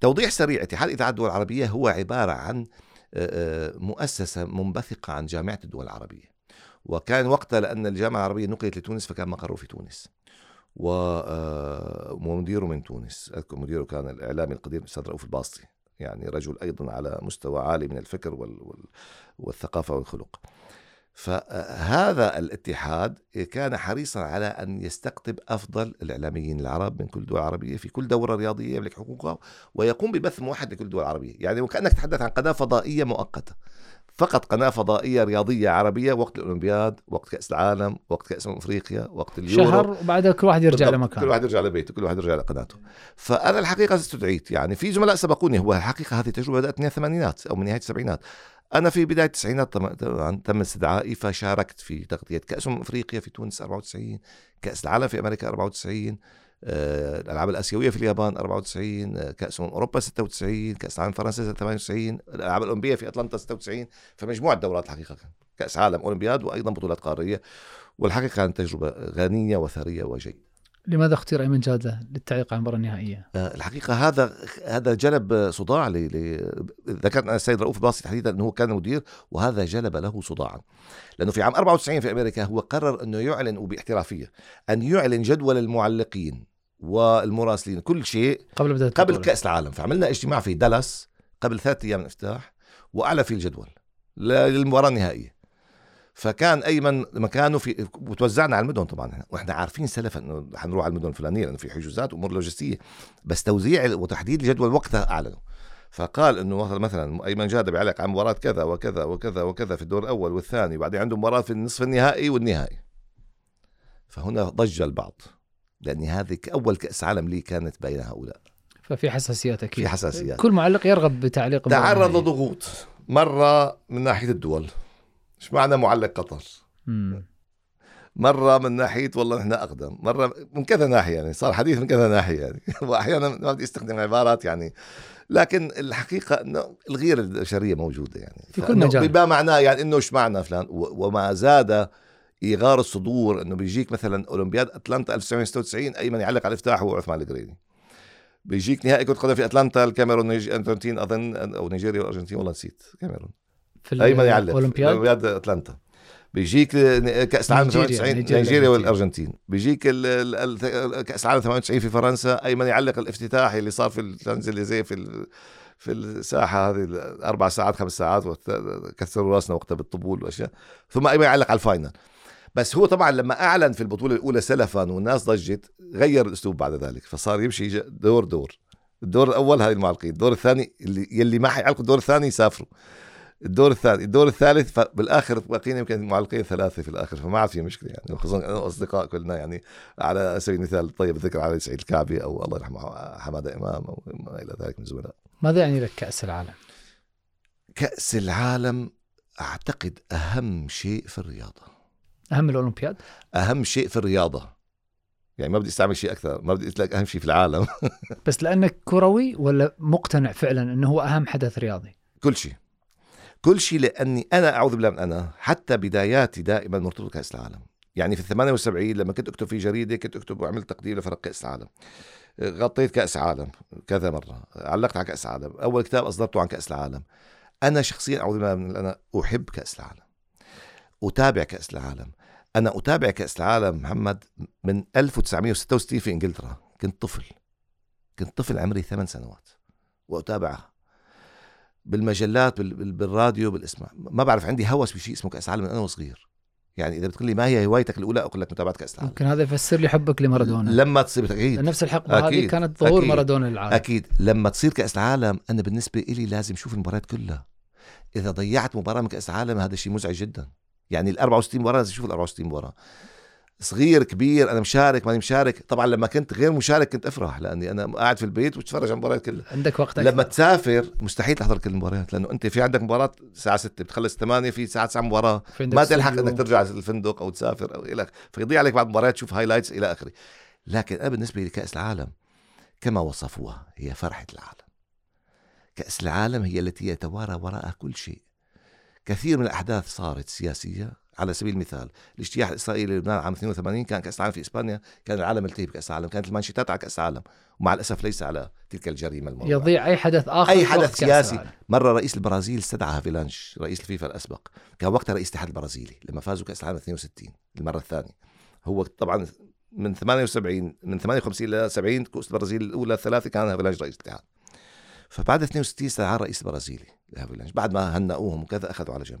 توضيح سريع اتحاد إذاعات الدول العربية هو عبارة عن مؤسسة منبثقة عن جامعة الدول العربية. وكان وقتها لأن الجامعة العربية نقلت لتونس فكان مقره في تونس. ومديره من تونس. أذكر مديره كان الإعلامي القدير الأستاذ رؤوف الباسطي. يعني رجل أيضا على مستوى عالي من الفكر والثقافة والخلق. فهذا الاتحاد كان حريصا على أن يستقطب أفضل الإعلاميين العرب من كل دول عربية في كل دورة رياضية يملك حقوقها ويقوم ببث موحد لكل الدول العربيه، يعني وكأنك تتحدث عن قناة فضائية مؤقتة. فقط قناة فضائية رياضية عربية وقت الأولمبياد، وقت كأس العالم، وقت كأس أفريقيا، وقت اليورو شهر وبعدها كل واحد يرجع لمكانه كل واحد يرجع لبيته، كل واحد يرجع لقناته. فأنا الحقيقة استدعيت يعني في زملاء سبقوني هو الحقيقة هذه تجربة بدأت من الثمانينات أو من نهاية السبعينات. أنا في بداية التسعينات طبعا تم استدعائي فشاركت في تغطية كأس أمم أفريقيا في تونس 94 كأس العالم في أمريكا 94 آه، الألعاب الآسيوية في اليابان 94 آه، كأس أمم أوروبا 96 كأس العالم فرنسا 98 الألعاب الأولمبية في أتلانتا 96 فمجموعة دورات الحقيقة كأس عالم أولمبياد وأيضا بطولات قارية والحقيقة كانت تجربة غنية وثرية وجيدة. لماذا اختير أيمن جادة للتعليق على المباراه النهائيه؟ آه، الحقيقة هذا هذا جلب صداع ل ذكرنا السيد رؤوف الباسي تحديدا أنه كان مدير وهذا جلب له صداعا. لأنه في عام 94 في أمريكا هو قرر أنه يعلن وباحترافيه أن يعلن جدول المعلقين والمراسلين كل شيء قبل بداية قبل كأس العالم. فعملنا اجتماع في دالاس قبل ثلاثة أيام من الافتتاح وأعلى فيه الجدول للمباراة النهائية. فكان ايمن مكانه في وتوزعنا على المدن طبعا. وإحنا عارفين سلفا إنه حنروح على المدن الفلانية لأنه في حجوزات وأمور لوجستية. بس توزيع وتحديد الجدول وقتها أعلنوا. فقال إنه مثلا مثلا ايمن جاد بيعلق عن مباراة كذا وكذا وكذا وكذا في الدور الأول والثاني وبعدين عنده مباراة في النصف النهائي والنهائي. فهنا ضج البعض. لاني هذه أول كأس عالم لي كانت بين هؤلاء. ففي حساسيات أكيد. في حساسيات. كل معلق يرغب بتعليق تعرض. لضغوط مرة من ناحية الدول. إيش معنى معلق قطر. مم. مرة من ناحية والله نحن أقدم. مرة من كذا ناحية يعني صار حديث من كذا ناحية يعني. وأحيانا ما بدي استخدم عبارات يعني. لكن الحقيقة إنه الغيره البشرية موجودة يعني. في كل مجال. بما معناه يعني إنه إيش معنى فلان؟ وما زاد إيغار الصدور إنه بيجيك مثلا أولمبياد أتلانتا 1996 أيمن يعلق على الافتتاح هو عثمان القريني بيجيك نهائي كرة قدم في أتلانتا الكاميرون الارجنتين أظن أو نيجيريا والارجنتين والله نسيت كاميرون. في ايمن يعلق. أولمبياد؟ أتلانتا. بيجيك كأس العالم نيجيريا، 98 نيجيريا. والأرجنتين. بيجيك ال- ال- ال- كأس العالم 98 في فرنسا ايمن يعلق الافتتاحي اللي صار في الشانزليزيه في ال- في الساحة هذه الأربع ساعات خمس ساعات كسروا راسنا وقتها بالطبول وأشياء. ثم ايمن يعلق على ال final. بس هو طبعا لما أعلن في البطولة الأولى سلفا والناس ضجت غير الأسلوب بعد ذلك. فصار يمشي دور دور. الدور الأول هاي المعلقين. الدور الثاني اللي يلي ما حيعلقوا الدور الثاني يسافروا. الدور الثاني الدور الثالث فبالاخر باقيين يمكن معلقين ثلاثة في الآخر فما عاد في مشكلة يعني خصوصا أنا وأصدقاء كلنا يعني على سبيل المثال طيب الذكر علي سعيد الكعبي أو الله يرحمه حمادة إمام أو ما إلى ذلك من الزملاء ماذا يعني لك كأس العالم؟ كأس العالم أعتقد أهم شيء في الرياضة أهم الأولمبياد؟ أهم شيء في الرياضة يعني ما بدي أستعمل شيء أكثر ما بدي لك أهم شيء في العالم بس لأنك كروي ولا مقتنع فعلا إنه هو أهم حدث رياضي؟ كل شيء كل شيء لأني أنا أعوذ بالله من أنا حتى بداياتي دائما مرتبطة بكأس العالم. يعني في ال 78 لما كنت أكتب في جريدة كنت أكتب وعملت تقدير لفرق كأس العالم. غطيت كأس عالم كذا مرة علقت على كأس العالم. أول كتاب أصدرته عن كأس العالم. أنا شخصيا أعوذ بالله من أنا أحب كأس العالم. أتابع كأس العالم. أنا أتابع كأس العالم محمد من 1966 في إنجلترا. كنت طفل. كنت طفل عمري ثمان سنوات. واتابعها بالمجلات بال- بال- بالراديو بالاسمع ما بعرف عندي هوس بشيء اسمه كأس العالم من أنا وصغير. يعني إذا بتقول لي ما هي هوايتك الأولى أقول لك متابعة كأس العالم. ممكن هذا يفسر لي حبك لمارادونا. لما تصير أكيد. نفس الحقبة هذه. كانت ظهور. مارادونا للعالم. أكيد. لما تصير كأس العالم أنا بالنسبة لي لازم أشوف المباريات كلها. إذا ضيعت مباراة من كأس العالم هذا شيء مزعج جدا. يعني ال 64 مباراة لازم أشوف ال 64 مباراة. صغير كبير أنا مشارك ماني مشارك طبعا لما كنت غير مشارك كنت أفرح لأني أنا قاعد في البيت واتفرج على المباريات كلها عندك وقت أكثر. لما تسافر مستحيل تحضر كل المباريات لأنه أنت في عندك مباراة الساعة 6 بتخلص 8 في ساعه 9 مباراة ما تلحق. إنك ترجع الفندق أو تسافر أو إلى. فيضيع عليك بعض المباريات تشوف highlights إلى آخره لكن أنا بالنسبة لي كأس العالم كما وصفوها هي فرحة العالم كأس العالم هي التي يتوارى وراءها كل شيء كثير من الأحداث صارت سياسية على سبيل المثال الاجتياح الإسرائيلي للبنان عام 82 كان كأس العالم في إسبانيا كان العالم ملتهي بكأس العالم كانت المانشيتات على كأس العالم ومع الأسف ليس على تلك الجريمة الموضوع يضيع أي حدث آخر في حدث سياسي. مرة رئيس البرازيل استدعى هافيلانش رئيس الفيفا الأسبق كان وقتها رئيس الاتحاد البرازيلي لما فازوا كأس العالم 62 المرة الثانية. هو طبعا من 78 من 58 ل 70 كؤوس البرازيل الأولى الثلاثه كان هافيلانش رئيس الاتحاد. فبعد 62 استدعى الرئيس البرازيلي هافيلانش بعد ما هنأوهم وكذا أخذوا على جنب.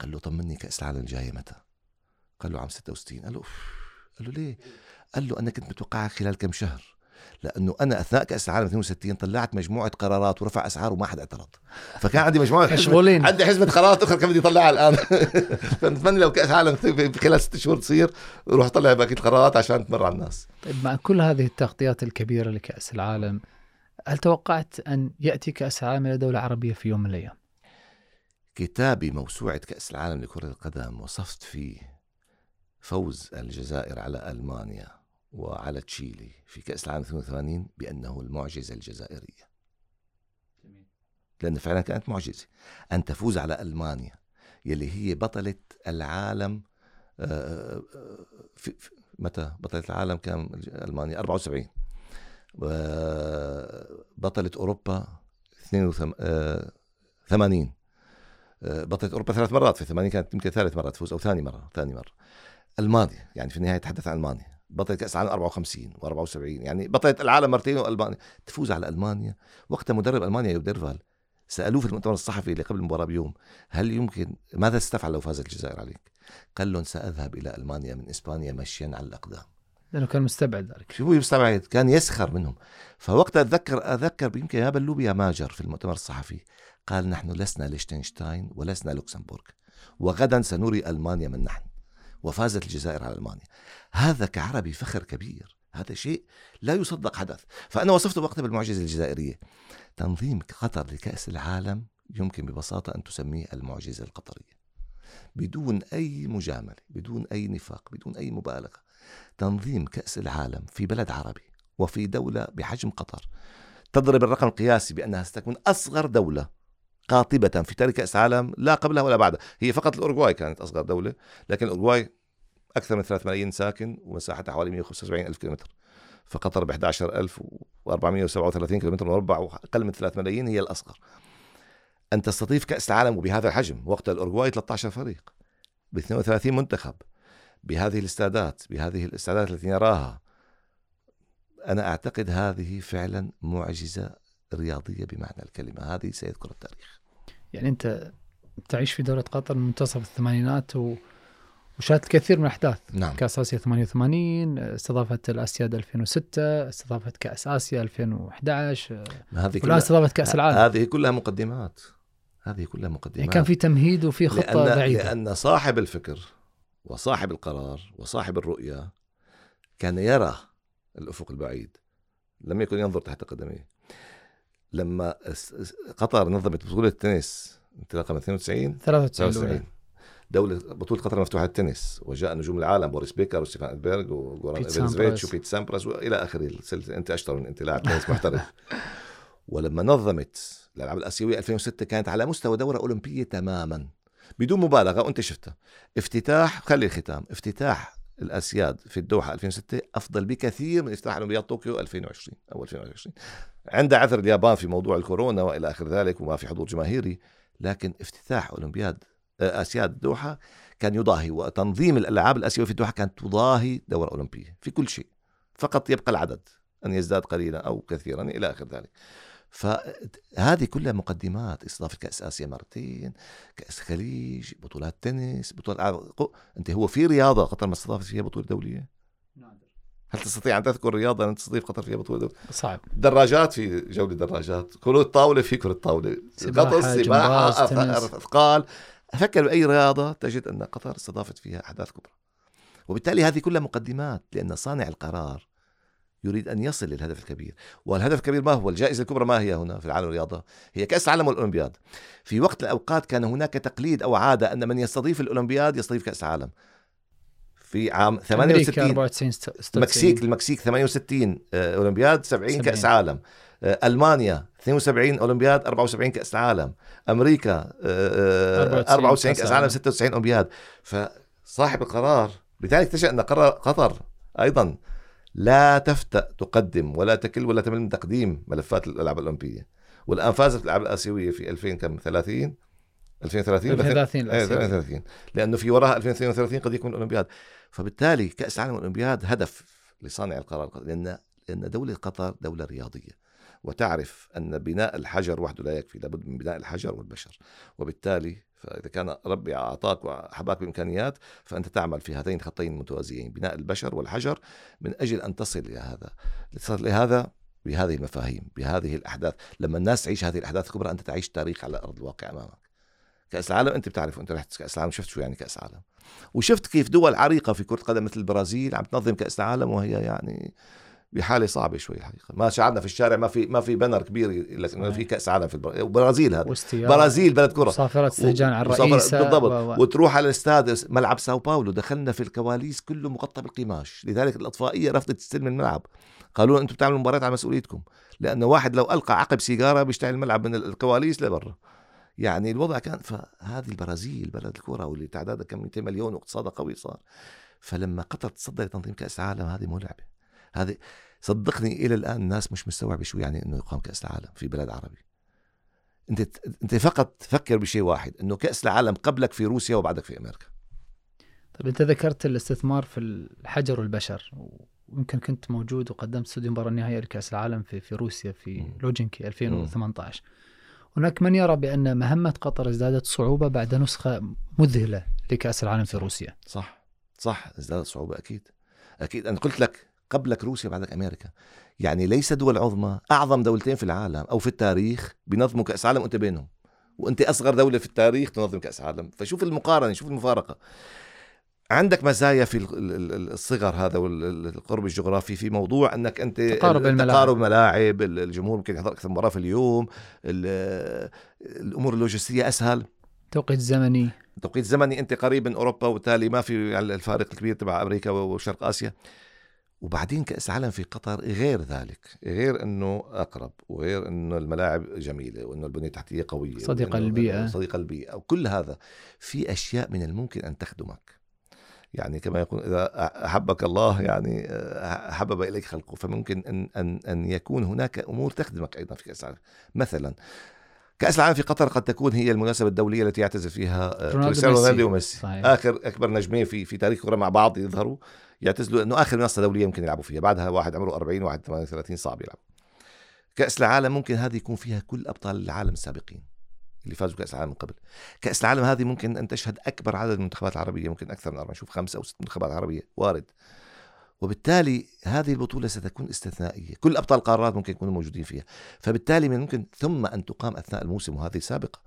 قال له طمني كأس العالم الجايه متى؟ قال له عام 66 قال له. قال له ليه؟ قال له أنا كنت متوقعها خلال كم شهر لأنه أنا أثناء كأس العالم 62 طلعت مجموعة قرارات ورفع أسعار وما حد اعترض فكان عندي مجموعة مشغولين عندي حزمه قرارات أخرى كان بدي أطلعها الآن فنتمنى لو كأس العالم خلال ست شهور تصير روح طلع باقي القرارات عشان تمر على الناس طيب مع كل هذه التغطيات الكبيرة لكأس العالم هل توقعت أن يأتي كأس العالم إلى دولة عربية في يوم من الأيام؟ كتابي موسوعة كأس العالم لكرة القدم وصفت فيه فوز الجزائر على ألمانيا وعلى تشيلي في كأس العالم 82 بأنه المعجزة الجزائرية. لأن فعلا كانت معجزة. أن تفوز على ألمانيا يلي هي بطلة العالم آه، آه، آه، في متى؟ بطلة العالم كان ألمانيا؟ 74 بطلة أوروبا 82 آه، بطلت أوروبا ثلاث مرات في 80 كانت يمكن ثالث مرة تفوز أو ثاني مرة ثاني مرة. ألمانيا يعني في النهاية تحدث عن ألمانيا. بطلت كأس العالم 54 و74 يعني بطلت العالم مرتين وألمانيا. تفوز على ألمانيا. وقتها مدرب ألمانيا يودرفال سألوه في المؤتمر الصحفي اللي قبل المباراة بيوم هل يمكن ماذا ستفعل لو فاز الجزائر عليك؟ قال لهم سأذهب إلى ألمانيا من إسبانيا مشيا على الأقدام. لأنه كان مستبعد ذلك. شو مستبعد؟ كان يسخر منهم. فوقتها اتذكر أتذكر يمكن يا بلوبي يا ماجر في المؤتمر الصحفي. قال نحن لسنا ليشتنشتاين ولسنا لوكسمبورغ. وغدا سنري ألمانيا من نحن. وفازت الجزائر على ألمانيا. هذا كعربي فخر كبير. هذا شيء لا يصدق حدث. فأنا وصفته وقتها بالمعجزة الجزائرية. تنظيم قطر لكأس العالم يمكن ببساطة أن تسميه المعجزة القطرية. بدون أي مجاملة بدون أي نفاق بدون أي مبالغة. تنظيم كأس العالم في بلد عربي وفي دولة بحجم قطر. تضرب الرقم القياسي بأنها ستكون أصغر دولة قاطبة في تاريخ كأس العالم لا قبلها ولا بعدها. هي فقط الأورجواي كانت أصغر دولة لكن الأورجواي أكثر من 3 ملايين ساكن ومساحتها حوالي 175 ألف كيلومتر. فقطر ب 11437 كيلومتر مربع وأقل من 3 ملايين هي الأصغر. أن تستضيف كأس العالم وبهذا الحجم وقت الأورجواي 13 فريق ب 32 منتخب بهذه الاستادات بهذه الاستادات التي نراها. أنا أعتقد هذه فعلا معجزة رياضية بمعنى الكلمة. هذه سيذكر التاريخ. يعني أنت تعيش في دولة قطر من منتصف الثمانينات و... وشاهدت كثير من الأحداث. نعم. كأس آسيا 88 استضافت الاسياد 2006 استضافت كأس آسيا 2011 ما هذه كلها استضافت كأس العالم. هذه كلها مقدمات. هذه كلها مقدمات. يعني كان في تمهيد وفي خطة لأن, بعيدة. لأن صاحب الفكر وصاحب القرار وصاحب الرؤية كان يرى الأفق البعيد لم يكن ينظر تحت قدميه. لما قطر نظمت بطولة التنس انطلاقا من 92 93 الأولى. 93 دولة بطولة قطر مفتوحة التنس وجاء نجوم العالم بوريس بيكر وستيفان ادبرغ وجوران سامبراس. وبيت سامبراس وإلى اخره السلسلة. أنت أشطر من انت لاعب تنس محترف. ولما نظمت الالعاب الآسيوية 2006 كانت على مستوى دورة أولمبية تماما. بدون مبالغة وانت شفتها. افتتاح خلي الختام. افتتاح الأسياد في الدوحة 2006 أفضل بكثير من افتتاح أولمبياد طوكيو 2020 أو 2020 عند عذر اليابان في موضوع الكورونا وإلى آخر ذلك وما في حضور جماهيري لكن افتتاح أولمبياد آه، أسياد الدوحة كان يضاهي وتنظيم الألعاب الأسيوية في الدوحة كانت تضاهي دوره أولمبية في كل شيء. فقط يبقى العدد أن يزداد قليلا أو كثيرا إلى آخر ذلك. فهذه كلها مقدمات استضافه كاس آسيا مرتين كأس خليج بطولات تنس بطولات أنت هو في رياضة قطر ما استضافت فيها بطولة دولية؟ هل تستطيع أن تذكر رياضة أن تستضيف قطر فيها بطولة دولية؟ صعب. دراجات في جولة دراجات كرة طاوله في كرة طاوله سباحة، سباحة. أثقال. فكر بأي رياضة تجد أن قطر استضافت فيها أحداث كبرى. وبالتالي هذه كلها مقدمات لأن صانع القرار يريد أن يصل للهدف الكبير. والهدف الكبير ما هو؟ الجائزة الكبرى ما هي هنا في العالم الرياضة؟ هي كأس العالم والأولمبياد. في وقت الأوقات كان هناك تقليد أو عادة أن من يستضيف الأولمبياد يستضيف كأس العالم. في عام أمريكا 68 94 96 المكسيك المكسيك 68 آه، أولمبياد 70 70. كاس عالم. آه، ألمانيا 72 أولمبياد 74 كأس عالم. أمريكا آه، آه، 94 94 كأس كأس عالم عالم. 96 أولمبياد. فصاحب القرار لذلك تجد ان قرار قطر أيضا. لا تفتأ تقدم ولا تكل ولا تمل من تقديم ملفات الألعاب الأولمبية. والآن فازت بالالعاب الآسيوية في 2000 كم؟ 30 2030 ولا 2030 إيه الآسيوية. 2030 لأنه في وراها 2032 قد يكون الأولمبياد. فبالتالي كأس العالم والاولمبياد هدف لصانع القرار لأن لأن دولة قطر دولة رياضية. وتعرف أن بناء الحجر وحده لا يكفي. لابد من بناء الحجر والبشر. وبالتالي فإذا كان ربي أعطاك وحباك بإمكانيات فأنت تعمل في هذين الخطين متوازيين بناء البشر والحجر من أجل أن تصل إلى هذا. تصل لهذا بهذه المفاهيم بهذه الأحداث. لما الناس تعيش هذه الأحداث الكبرى أنت تعيش تاريخ على أرض الواقع أمامك. كأس العالم أنت بتعرف أنت رحت كأس العالم شفت شو يعني كأس العالم. وشفت كيف دول عريقة في كرة قدم مثل البرازيل عم تنظم كأس العالم وهي يعني بحالة صعبة شوي الحقيقة. ما شعرنا في الشارع ما في ما في بنر كبير لك انه في كأس عالم في البر- البرازيل هذا. برازيل بلد كرة. صافرة استهجان على وصفر- الرئيسة بالضبط. و- وتروح على الاستاد ملعب ساو باولو. دخلنا في الكواليس كله مغطى بالقماش. لذلك الأطفائية رفضت تستلم الملعب. قالوا أنتم بتعملوا مباريات على مسؤوليتكم. لأنه واحد لو ألقى عقب سيجارة بيشتعل الملعب من الكواليس لبرا. يعني الوضع كان فهذه البرازيل بلد الكرة واللي تعدادها كم 200 مليون واقتصادها قوي صار. فلما قطر تصدى لتنظيم كأس العالم هذه مو لعبة. هذه صدقني إلى الآن الناس مش مستوعبة شو يعني إنه يقام كأس العالم في بلد عربي أنت أنت فقط فكر بشيء واحد إنه كأس العالم قبلك في روسيا وبعدك في أمريكا طيب أنت ذكرت الاستثمار في الحجر والبشر ويمكن كنت موجود وقدمت استوديو مباراة النهائية لكأس العالم في في روسيا في. لوجينكي 2018 هناك من يرى بأن مهمة قطر ازدادت صعوبة بعد نسخة مذهلة لكأس العالم في. روسيا صح صح ازدادت صعوبة أكيد أكيد أنا قلت لك قبلك روسيا بعدك أمريكا. يعني ليس دول عظمى أعظم دولتين في العالم أو في التاريخ بينظموا كأس عالم وانت بينهم. وأنت أصغر دولة في التاريخ تنظم كأس عالم. فشوف المقارنة شوف المفارقة. عندك مزايا في الصغر هذا والقرب الجغرافي في موضوع أنك أنت تقارب الملاعب. تقارب ملاعب الجمهور ممكن يحضر أكثر مباراة في اليوم الأمور اللوجستية أسهل. توقيت زمني. توقيت زمني أنت قريب من أوروبا وبالتالي ما في الفارق الكبير تبع أمريكا وشرق آسيا. وبعدين كأس العالم في قطر غير ذلك غير إنه أقرب وغير إنه الملاعب جميلة وإنه البنية التحتية قوية صديقه للبيئه صديقه للبيئه وكل هذا في أشياء من الممكن أن تخدمك. يعني كما يقول إذا أحبك الله يعني حبب إليك خلقه فممكن إن إن إن يكون هناك أمور تخدمك أيضا في كأس العالم. مثلا كأس العالم في قطر قد تكون هي المناسبة الدولية التي يعتزل فيها كريستيانو رونالدو وميسي. آخر أكبر نجمين في في تاريخ الكره مع بعض يظهروا يعتزلوا أنه آخر منصة دولية يمكن يلعبوا فيها. بعدها واحد عمره 40 وواحد 38 صعب يلعب. كأس العالم ممكن هذه يكون فيها كل أبطال العالم السابقين اللي فازوا كأس العالم من قبل. كأس العالم هذه ممكن أن تشهد أكبر عدد من المنتخبات العربية ممكن أكثر من أربعة نشوف خمسة أو ست منتخبات عربية وارد. وبالتالي هذه البطولة ستكون استثنائية. كل أبطال القارات ممكن يكونوا موجودين فيها. فبالتالي من ممكن ثم أن تقام أثناء الموسم وهذه سابقة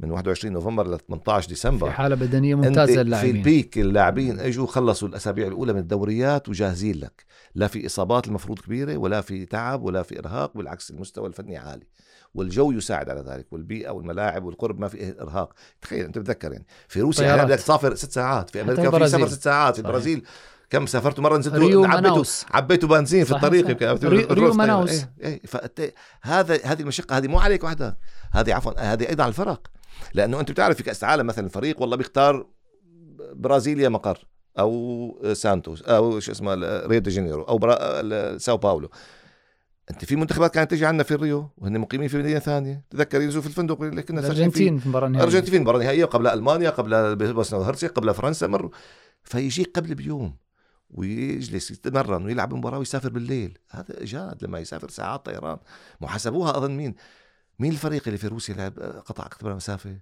من 21 نوفمبر ل 18 ديسمبر. في حالة بدنية ممتازة للاعبين. في البيك اللاعبين أجوا خلصوا الأسابيع الأولى من الدوريات وجاهزين لك. لا في إصابات المفروض كبيرة ولا في تعب ولا في إرهاق بالعكس المستوى الفني عالي. والجو يساعد على ذلك والبيئة والملاعب والقرب ما في إرهاق. تخيل أنت بتذكر يعني. في روسيا بدك تسافر ست ساعات في أمريكا في سفر ست ساعات في البرازيل. كم سافرتوا مرة نزلتوا عبيتوا عبيتوا بنزين في الطريق ريو, ريو مناوس. إيه إيه هذا هذه المشقة هذه مو عليك وحدها هذه عفوا هذه أيضا على الفرق. لأنه أنت بتعرف في كأس العالم مثلا فريق والله بيختار برازيليا مقر أو سانتوس أو شو اسمه ريو دي جانيرو أو برا... ساو باولو. أنت في منتخبات كانت تجي عندنا في الريو وهن مقيمين في مدينة ثانية. تذكر ينزلوا في الفندق اللي كنا الأرجنتين في المباراه النهائيه الأرجنتين في المباراه النهائيه قبل ألمانيا قبل بوسنا وهرسك قبل فرنسا مروا. فيجيك قبل بيوم. ويجلس يتمرن ويلعب مباراة ويسافر بالليل. هذا اجاد لما يسافر ساعات طيران. محاسبوها أظن مين؟ مين الفريق اللي في روسيا لعب قطع اكبر مسافة؟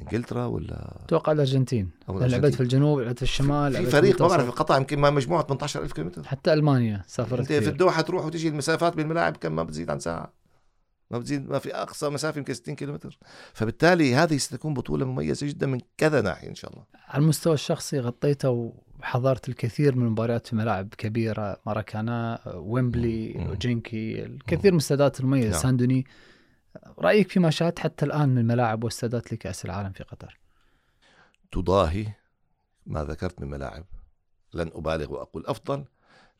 إنجلترا ولا؟ أتوقع الأرجنتين. لعبت في الجنوب لعبت في الشمال في فريق ما بعرف القطع يمكن ما مجموعة 18000 كيلومتر. حتى ألمانيا سافرت أنت في الدوحة تروح وتجي المسافات بين الملاعب كم ما بتزيد عن ساعة. ما بتزيد ما في أقصى مسافة يمكن 60 كيلومتر. فبالتالي هذه ستكون بطولة مميزة جدا من كذا ناحية إن شاء الله. على المستوى الشخصي غطيته وحضرت الكثير من المباريات في ملاعب كبيرة ماراكانا ويمبلي وجينكي الكثير من الاستادات المميزة. نعم. ساندوني رأيك فيما شاهدت حتى الآن من ملاعب واستادات لكأس العالم في قطر؟ تضاهي ما ذكرت من ملاعب. لن أبالغ وأقول أفضل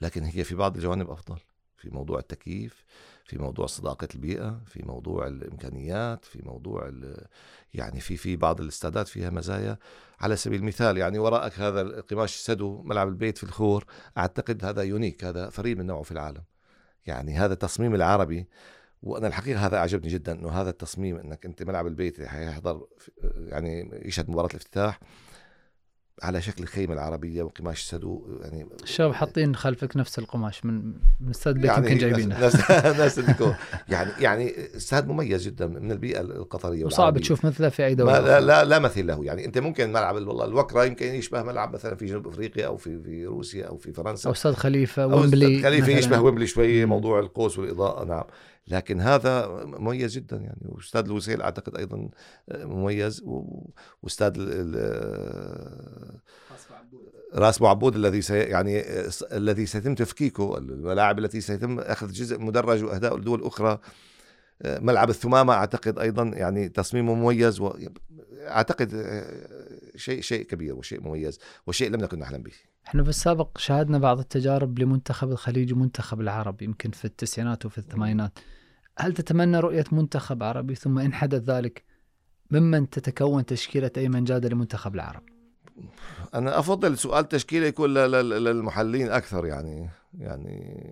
لكن هي في بعض الجوانب أفضل. في موضوع التكييف في موضوع صداقة البيئة في موضوع الإمكانيات في موضوع يعني في في بعض الاستادات فيها مزايا. على سبيل المثال يعني وراءك هذا القماش السدو ملعب البيت في الخور أعتقد هذا يونيك هذا فريد من نوعه في العالم. يعني هذا التصميم العربي وأنا الحقيقة هذا أعجبني جدا إنه هذا التصميم إنك أنت ملعب البيت حيحضر يعني يشهد مباراة الافتتاح على شكل الخيمة العربية وقماش سدو يعني الشباب حاطين خلفك نفس القماش من من استاد بيت يعني يمكن جايبينه. ناس ناس يعني يعني استاد مميز جدا من البيئة القطرية وصعب تشوف مثله في أي دولة لا, لا لا مثيل له. يعني أنت ممكن ملعب والله الوكرة يمكن يشبه ملعب مثلا في جنوب أفريقيا أو في في روسيا أو في فرنسا. أو استاد خليفة ويمبلي خليفة يشبه ويمبلي شوي موضوع القوس والإضاءة نعم. لكن هذا مميز جدا يعني. واستاد الوسيل أعتقد أيضا مميز. واستاد راس معبود. الذي سي يعني الذي سيتم تفكيكه الملاعب التي سيتم أخذ جزء مدرج وأهداء لدول أخرى ملعب الثمامة أعتقد أيضا يعني تصميمه مميز. أعتقد شيء شيء كبير وشيء مميز وشيء لم نكن نحلم به. إحنا في السابق شاهدنا بعض التجارب لمنتخب الخليج ومنتخب العرب يمكن في التسعينات وفي الثمانينات. هل تتمنى رؤية منتخب عربي ثم إن حدث ذلك ممن تتكون تشكيلة أيمن جادة لمنتخب العرب؟ أنا أفضل سؤال تشكيلة يكون للمحللين أكثر يعني يعني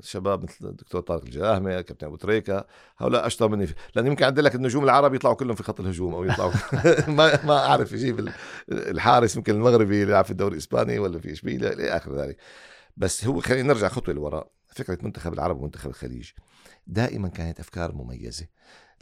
شباب مثل الدكتور طارق الجاهمة كابتن أبو تريكة هؤلاء أشطر مني لأن يمكن عندي لك النجوم العرب يطلعوا كلهم في خط الهجوم أو يطلعوا ما ما أعرف يجيب الحارس يمكن المغربي يلعب في الدوري الإسباني ولا في إشبيلية إلى آخر ذلك. بس هو خلينا نرجع خطوة لوراء فكرة منتخب العرب ومنتخب الخليج. دائما كانت أفكار مميزة.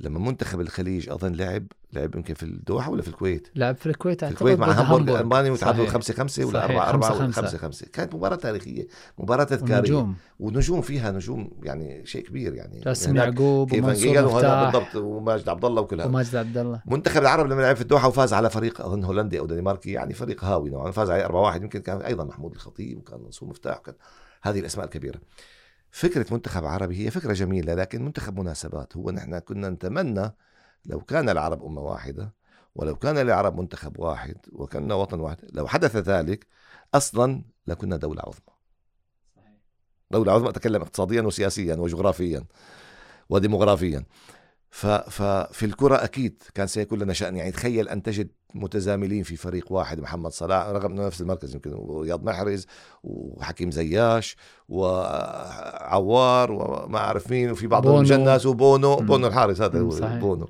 لما منتخب الخليج أظن لعب لعب يمكن في الدوحة ولا في الكويت؟ لعب في الكويت في الكويت مع هامبورغ. الالماني وتعادلوا صحيح. 5 5 ولا صحيح، 4 4 خمسة 5 خمسة. 5 كانت مباراة تاريخية مباراة تذكارية. ونجوم. ونجوم فيها نجوم يعني شيء كبير يعني. جاسم هناك يعقوب ومنصور مفتاح. بالضبط وماجد عبد الله وكل هذا. وماجد عبد الله منتخب العرب لما لعب في الدوحة وفاز على فريق أظن هولندي أو دنماركي يعني فريق هاوي نوعا ما فاز عليه 4 1 يمكن كان أيضا محمود الخطيب وكان منصور مفتاح وكان هذه الأسماء الكبيرة. فكرة منتخب عربي هي فكرة جميلة لكن منتخب مناسبات هو نحن كنا نتمنى لو كان العرب أمة واحدة ولو كان العرب منتخب واحد وكنا وطن واحد لو حدث ذلك أصلا لكنا دولة عظمى. دولة عظمى أتكلم اقتصاديا وسياسيا وجغرافيا وديموغرافيا ففي الكرة أكيد كان سيكون لنا شأن يعني تخيل أن تجد متزاملين في فريق واحد محمد صلاح رغم أنه نفس المركز يمكن ورياض محرز وحكيم زياش وعوار وما أعرف مين وفي بعض. المجنس وبونو مم. بونو الحارس هذا هو صحيح. بونو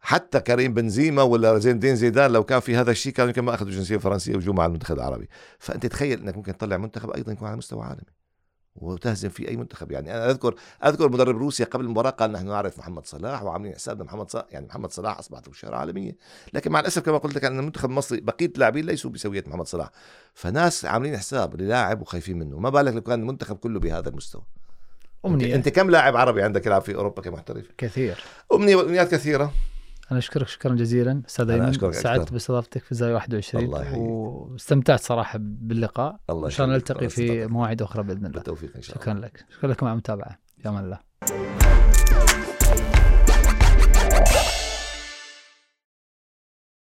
حتى كريم بنزيما ولا زين الدين زيدان لو كان في هذا الشيء كانوا يمكن ما أخذوا الجنسيه الفرنسيه وجوا مع المنتخب العربي فأنت تخيل أنك ممكن تطلع منتخب أيضا يكون على مستوى عالمي وتهزم في أي منتخب. يعني أنا أذكر أذكر مدرب روسيا قبل المباراة قال نحن نعرف محمد صلاح وعاملين حسابنا محمد صلاح يعني محمد صلاح أصبحت له شهره عالمية. لكن مع الأسف كما قلت لك أن المنتخب المصري بقية اللاعبين ليسوا بسوية محمد صلاح. فناس عاملين حساب للاعب وخايفين منه. ما بالك لو كان المنتخب كله بهذا المستوى؟ أمنية. أنت كم لاعب عربي عندك يلعب في أوروبا كمحترف؟ كثير. أمنية وامنيات كثيرة. أنا أشكرك شكرا جزيلا أستاذ أيمن سعدت. باستضافتك في زاويه 21 الله يحييك. واستمتعت صراحة باللقاء الله إن شاء الله. نلتقي في. مواعيد أخرى بإذن الله بالتوفيق إن شاء الله شكرا لك شكرا لكم على المتابعة في أمان الله